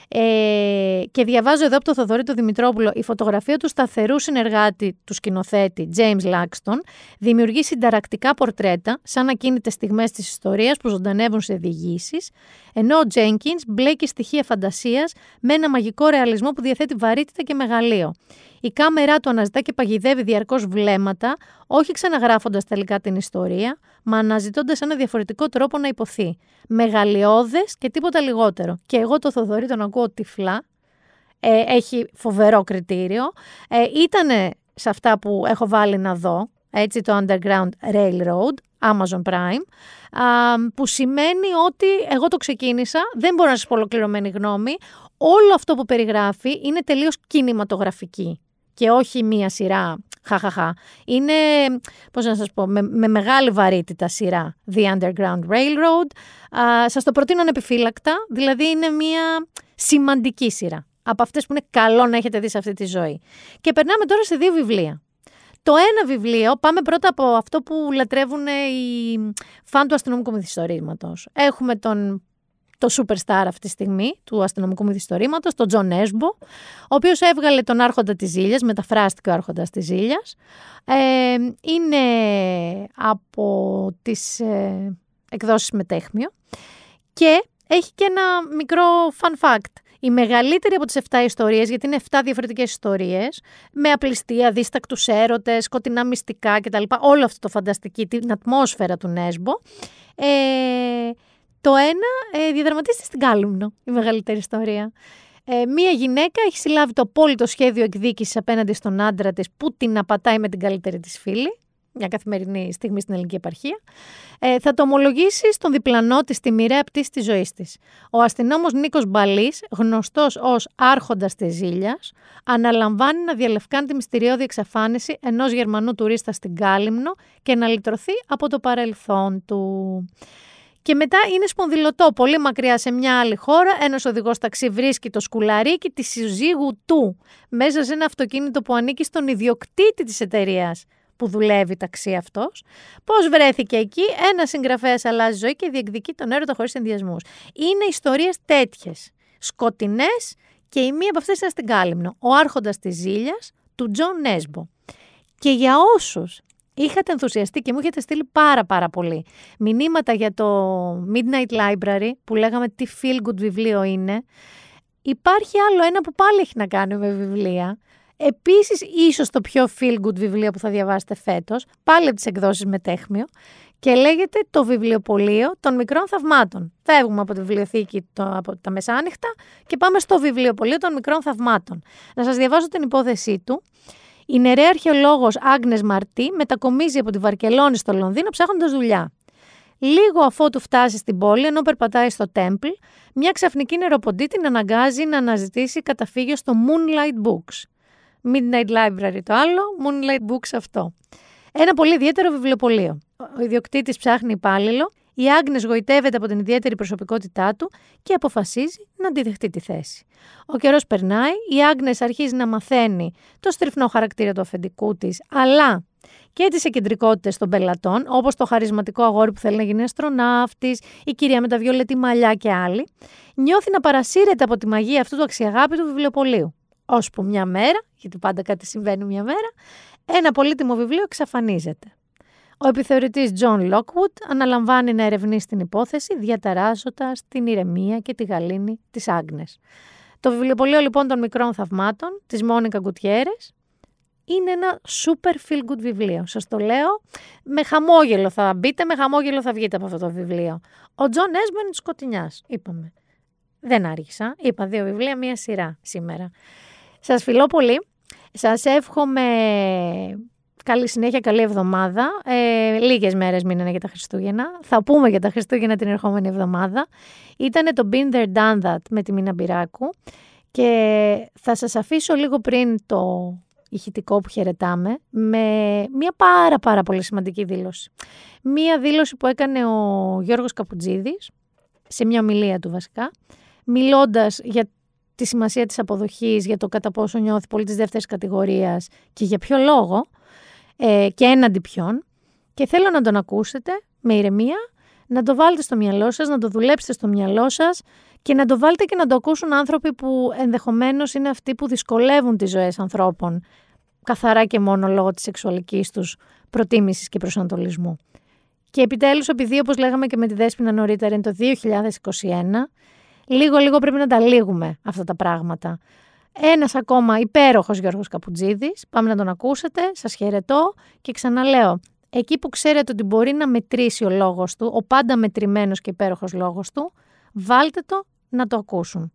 Ε, και διαβάζω εδώ από το Θοδωρή του Δημητρόπουλο η φωτογραφία του σταθερού συνεργάτη του σκηνοθέτη James Laxton δημιουργεί συνταρακτικά πορτρέτα σαν ακίνητες στιγμές της ιστορίας που ζωντανεύουν σε διηγήσεις, ενώ ο Jenkins μπλέκει στοιχεία φαντασίας με ένα μαγικό ρεαλισμό που διαθέτει βαρύτητα και μεγαλείο. Η κάμερά του αναζητά και παγιδεύει διαρκώς βλέμματα, όχι ξαναγράφοντας τελικά την ιστορία, μα αναζητώντας ένα διαφορετικό τρόπο να υποθεί. Μεγαλειώδες και τίποτα λιγότερο. Και εγώ το Θοδωρή τον ακούω τυφλά. Ε, έχει φοβερό κριτήριο. Ε, ήτανε σε αυτά που έχω βάλει να δω, έτσι το Underground Railroad, Amazon Prime, που σημαίνει ότι εγώ το ξεκίνησα, δεν μπορώ να σας πω ολοκληρωμένη γνώμη, όλο αυτό που περιγράφει είναι τελείως κινηματογραφική και όχι μία σειρά. Χαχαχα. Είναι, πώς να σας πω, με, με μεγάλη βαρύτητα σειρά. The Underground Railroad. Α, σας το προτείνω ανεπιφύλακτα. Δηλαδή είναι μία σημαντική σειρά. Από αυτές που είναι καλό να έχετε δει σε αυτή τη ζωή. Και περνάμε τώρα σε δύο βιβλία. Το ένα βιβλίο, πάμε πρώτα από αυτό που λατρεύουν οι φαν του αστυνομικού μυθιστορήματος. Έχουμε τον το superstar αυτή τη στιγμή του αστυνομικού μυθιστορήματος, τον Τζο Νέσμπο, ο οποίος έβγαλε τον Άρχοντα της Ζήλιας, μεταφράστηκε ο Άρχοντας της Ζήλιας. Ε, είναι από τις ε, εκδόσεις Μετέχμιο και έχει και ένα μικρό fun fact. Η μεγαλύτερη από τις 7 ιστορίες, γιατί είναι 7 διαφορετικές ιστορίες, με απληστία, δίστακτους έρωτες, σκοτεινά μυστικά κτλ. Όλο αυτό το φανταστική, την ατμόσφαιρα του Νέσμπο. Ε, το ένα ε, διαδραματίζεται στην Κάλυμνο, η μεγαλύτερη ιστορία. Ε, μία γυναίκα έχει συλλάβει το απόλυτο σχέδιο εκδίκησης απέναντι στον άντρα της που την απατάει με την καλύτερη της φίλη. Μια καθημερινή στιγμή στην ελληνική επαρχία. Ε, θα το ομολογήσει στον διπλανό της τη μοιραία πτήση της ζωής της. Ο αστυνόμος Νίκος Μπαλής, γνωστός ως Άρχοντας της Ζήλιας, αναλαμβάνει να διαλευκάνει τη μυστηριώδη εξαφάνιση ενός Γερμανού τουρίστα στην Κάλυμνο και να λυτρωθεί από το παρελθόν του. Και μετά είναι σπονδυλωτό, πολύ μακριά σε μια άλλη χώρα. Ένας οδηγός ταξί βρίσκει το σκουλαρίκι της συζύγου του μέσα σε ένα αυτοκίνητο που ανήκει στον ιδιοκτήτη της εταιρείας που δουλεύει ταξί αυτός. Πώς βρέθηκε εκεί, ένας συγγραφέας αλλάζει ζωή και διεκδικεί τον έρωτα χωρίς ενδοιασμούς. Είναι ιστορίες τέτοιες. Σκοτεινές και η μία από αυτές είναι στην Κάλυμνο. Ο Άρχοντας της Ζήλιας του Τζο Νέσμπο. Και για όσους είχατε ενθουσιαστεί και μου είχατε στείλει πάρα πάρα πολύ μηνύματα για το Midnight Library που λέγαμε τι feel good βιβλίο είναι. Υπάρχει άλλο ένα που πάλι έχει να κάνει με βιβλία. Επίσης ίσως το πιο feel good βιβλίο που θα διαβάσετε φέτος, πάλι από τις εκδόσεις με τέχμιο. και λέγεται το βιβλιοπωλείο των μικρών θαυμάτων. Φεύγουμε από τη βιβλιοθήκη το, από τα μεσάνυχτα και πάμε στο βιβλιοπωλείο των μικρών θαυμάτων. Να σας διαβάσω την υπόθεσή του. Η νερέα αρχαιολόγος Άγνες Μαρτί μετακομίζει από τη Βαρκελόνη στο Λονδίνο ψάχνοντας δουλειά. Λίγο αφότου φτάσει στην πόλη, ενώ περπατάει στο Τέμπλ, μια ξαφνική νεροποντή την αναγκάζει να αναζητήσει καταφύγιο στο Moonlight Books. Midnight Library το άλλο, Moonlight Books αυτό. Ένα πολύ ιδιαίτερο βιβλιοπωλείο. Ο ιδιοκτήτης ψάχνει υπάλληλο, η Άγνες γοητεύεται από την ιδιαίτερη προσωπικότητά του και αποφασίζει να αντιδεχτεί τη θέση. Ο καιρός περνάει, η Άγνες αρχίζει να μαθαίνει το στριφνό χαρακτήρα του αφεντικού της, αλλά και τις εκεντρικότητες των πελατών, όπως το χαρισματικό αγόρι που θέλει να γίνει αστροναύτης, η κυρία με τα βιολετή μαλλιά και άλλοι, νιώθει να παρασύρεται από τη μαγεία αυτού του αξιαγάπητου βιβλιοπολίου. Ώσπου μια μέρα, γιατί πάντα κάτι συμβαίνει μια μέρα, ένα πολύτιμο βιβλίο εξαφανίζεται. Ο επιθεωρητής John Lockwood αναλαμβάνει να ερευνήσει την υπόθεση, διαταράζοντας την ηρεμία και τη γαλήνη της Άγνες. Το βιβλιοπωλείο λοιπόν των μικρών θαυμάτων της Μόνικα Γκουτιέρες είναι ένα super feel good βιβλίο. Σας το λέω, με χαμόγελο θα μπείτε, με χαμόγελο θα βγείτε από αυτό το βιβλίο. Ο Τζο Νέσμπο σκοτεινιάς, είπαμε. Δεν άργησα, είπα δύο βιβλία, μία σειρά σήμερα. Σας φιλώ πολύ. Σας εύχομαι καλή συνέχεια, καλή εβδομάδα. Ε, λίγες μέρες μείνανε για τα Χριστούγεννα. Θα πούμε για τα Χριστούγεννα την ερχόμενη εβδομάδα. Ήτανε το Been There Done That με τη Μίνα Μπυράκου. Και θα σας αφήσω λίγο πριν το ηχητικό που χαιρετάμε με μια πάρα πάρα πολύ σημαντική δήλωση. Μια δήλωση που έκανε ο Γιώργος Καπουτζίδης, σε μια ομιλία του βασικά, μιλώντας για τη σημασία της αποδοχής, για το κατά πόσο νιώθει πολύ της δεύτερης κατηγορίας και για ποιο λόγο ε, και έναντι ποιον. Και θέλω να τον ακούσετε με ηρεμία, να το βάλετε στο μυαλό σας, να το δουλέψετε στο μυαλό σας και να το βάλετε και να το ακούσουν άνθρωποι που ενδεχομένως είναι αυτοί που δυσκολεύουν τις ζωές ανθρώπων καθαρά και μόνο λόγω της σεξουαλικής τους προτίμησης και προσανατολισμού. Και επιτέλους, επειδή όπως λέγαμε και με τη Δέσποινα νωρίτερα είναι το 2021, λίγο-λίγο πρέπει να τα λύγουμε αυτά τα πράγματα. Ένας ακόμα υπέροχος Γιώργος Καπουτζίδης, πάμε να τον ακούσετε, σας χαιρετώ και ξαναλέω, εκεί που ξέρετε ότι μπορεί να μετρήσει ο λόγος του, ο πάντα μετρημένος και υπέροχος λόγος του, βάλτε το να το ακούσουν.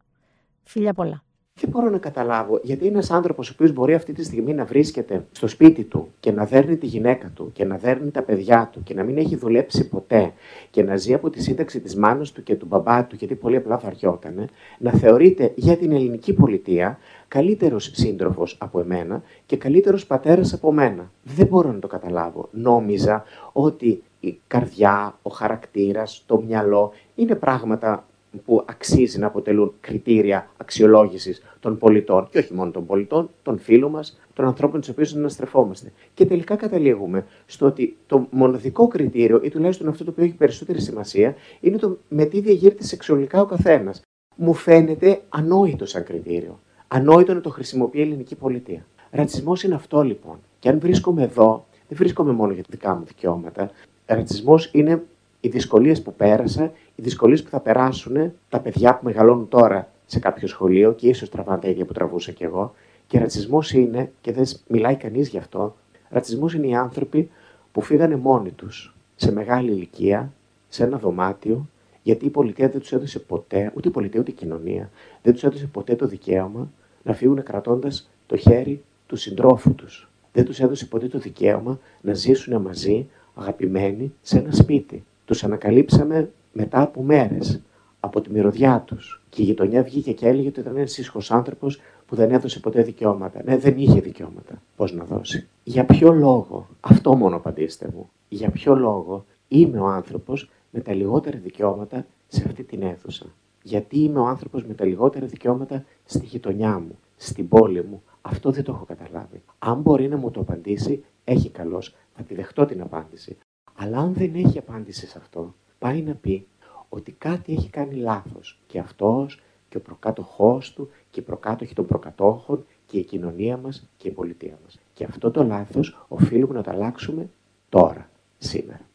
Φιλιά πολλά δεν μπορώ να καταλάβω γιατί ένας άνθρωπος ο οποίος μπορεί αυτή τη στιγμή να βρίσκεται στο σπίτι του και να δέρνει τη γυναίκα του και να δέρνει τα παιδιά του και να μην έχει δουλέψει ποτέ και να ζει από τη σύνταξη της μάνας του και του μπαμπά του, γιατί πολύ απλά βαριότανε, να θεωρείται για την ελληνική πολιτεία καλύτερος σύντροφος από εμένα και καλύτερος πατέρας από μένα. Δεν μπορώ να το καταλάβω. Νόμιζα ότι η καρδιά, ο χαρακτήρας, το μυαλό είναι πράγματα που αξίζει να αποτελούν κριτήρια αξιολόγησης των πολιτών και όχι μόνο των πολιτών, των φίλων μας, των ανθρώπων του οποίους αναστρεφόμαστε. Και τελικά καταλήγουμε στο ότι το μοναδικό κριτήριο, ή τουλάχιστον αυτό το οποίο έχει περισσότερη σημασία, είναι το με τι διαγείρεται σεξουαλικά ο καθένας. Μου φαίνεται ανόητο σαν κριτήριο. Ανόητο να το χρησιμοποιεί η ελληνική πολιτεία. Ρατσισμός είναι αυτό λοιπόν. Και αν βρίσκομαι εδώ, δεν βρίσκομαι μόνο για τα δικά μου δικαιώματα. Ρατσισμός είναι οι δυσκολίες που πέρασα, οι δυσκολίες που θα περάσουν τα παιδιά που μεγαλώνουν τώρα σε κάποιο σχολείο και ίσως τραβάνε τα ίδια που τραβούσα κι εγώ. Και ρατσισμός είναι, και δεν μιλάει κανείς γι' αυτό, ρατσισμός είναι οι άνθρωποι που φύγανε μόνοι τους σε μεγάλη ηλικία, σε ένα δωμάτιο, γιατί η πολιτεία δεν τους έδωσε ποτέ, ούτε η πολιτεία ούτε η κοινωνία, δεν τους έδωσε ποτέ το δικαίωμα να φύγουν κρατώντας το χέρι του συντρόφου τους. Δεν τους έδωσε ποτέ το δικαίωμα να ζήσουν μαζί, αγαπημένοι, σε ένα σπίτι. Τους ανακαλύψαμε μετά από μέρες από τη μυρωδιά τους. Και η γειτονιά βγήκε και έλεγε ότι ήταν ένας ήσυχος άνθρωπος που δεν έδωσε ποτέ δικαιώματα. Ναι, δεν είχε δικαιώματα. Πώς να δώσει; Για ποιο λόγο, αυτό μόνο απαντήστε μου, για ποιο λόγο είμαι ο άνθρωπος με τα λιγότερα δικαιώματα σε αυτή την αίθουσα; Γιατί είμαι ο άνθρωπος με τα λιγότερα δικαιώματα στη γειτονιά μου, στην πόλη μου; Αυτό δεν το έχω καταλάβει. Αν μπορεί να μου το απαντήσει, έχει καλώς. Θα τη δεχτώ την απάντηση. Αλλά αν δεν έχει απάντηση σε αυτό, πάει να πει ότι κάτι έχει κάνει λάθος και αυτός και ο προκάτοχός του και οι προκάτοχοι των προκατόχων και η κοινωνία μας και η πολιτεία μας. Και αυτό το λάθος οφείλουμε να το αλλάξουμε τώρα, σήμερα.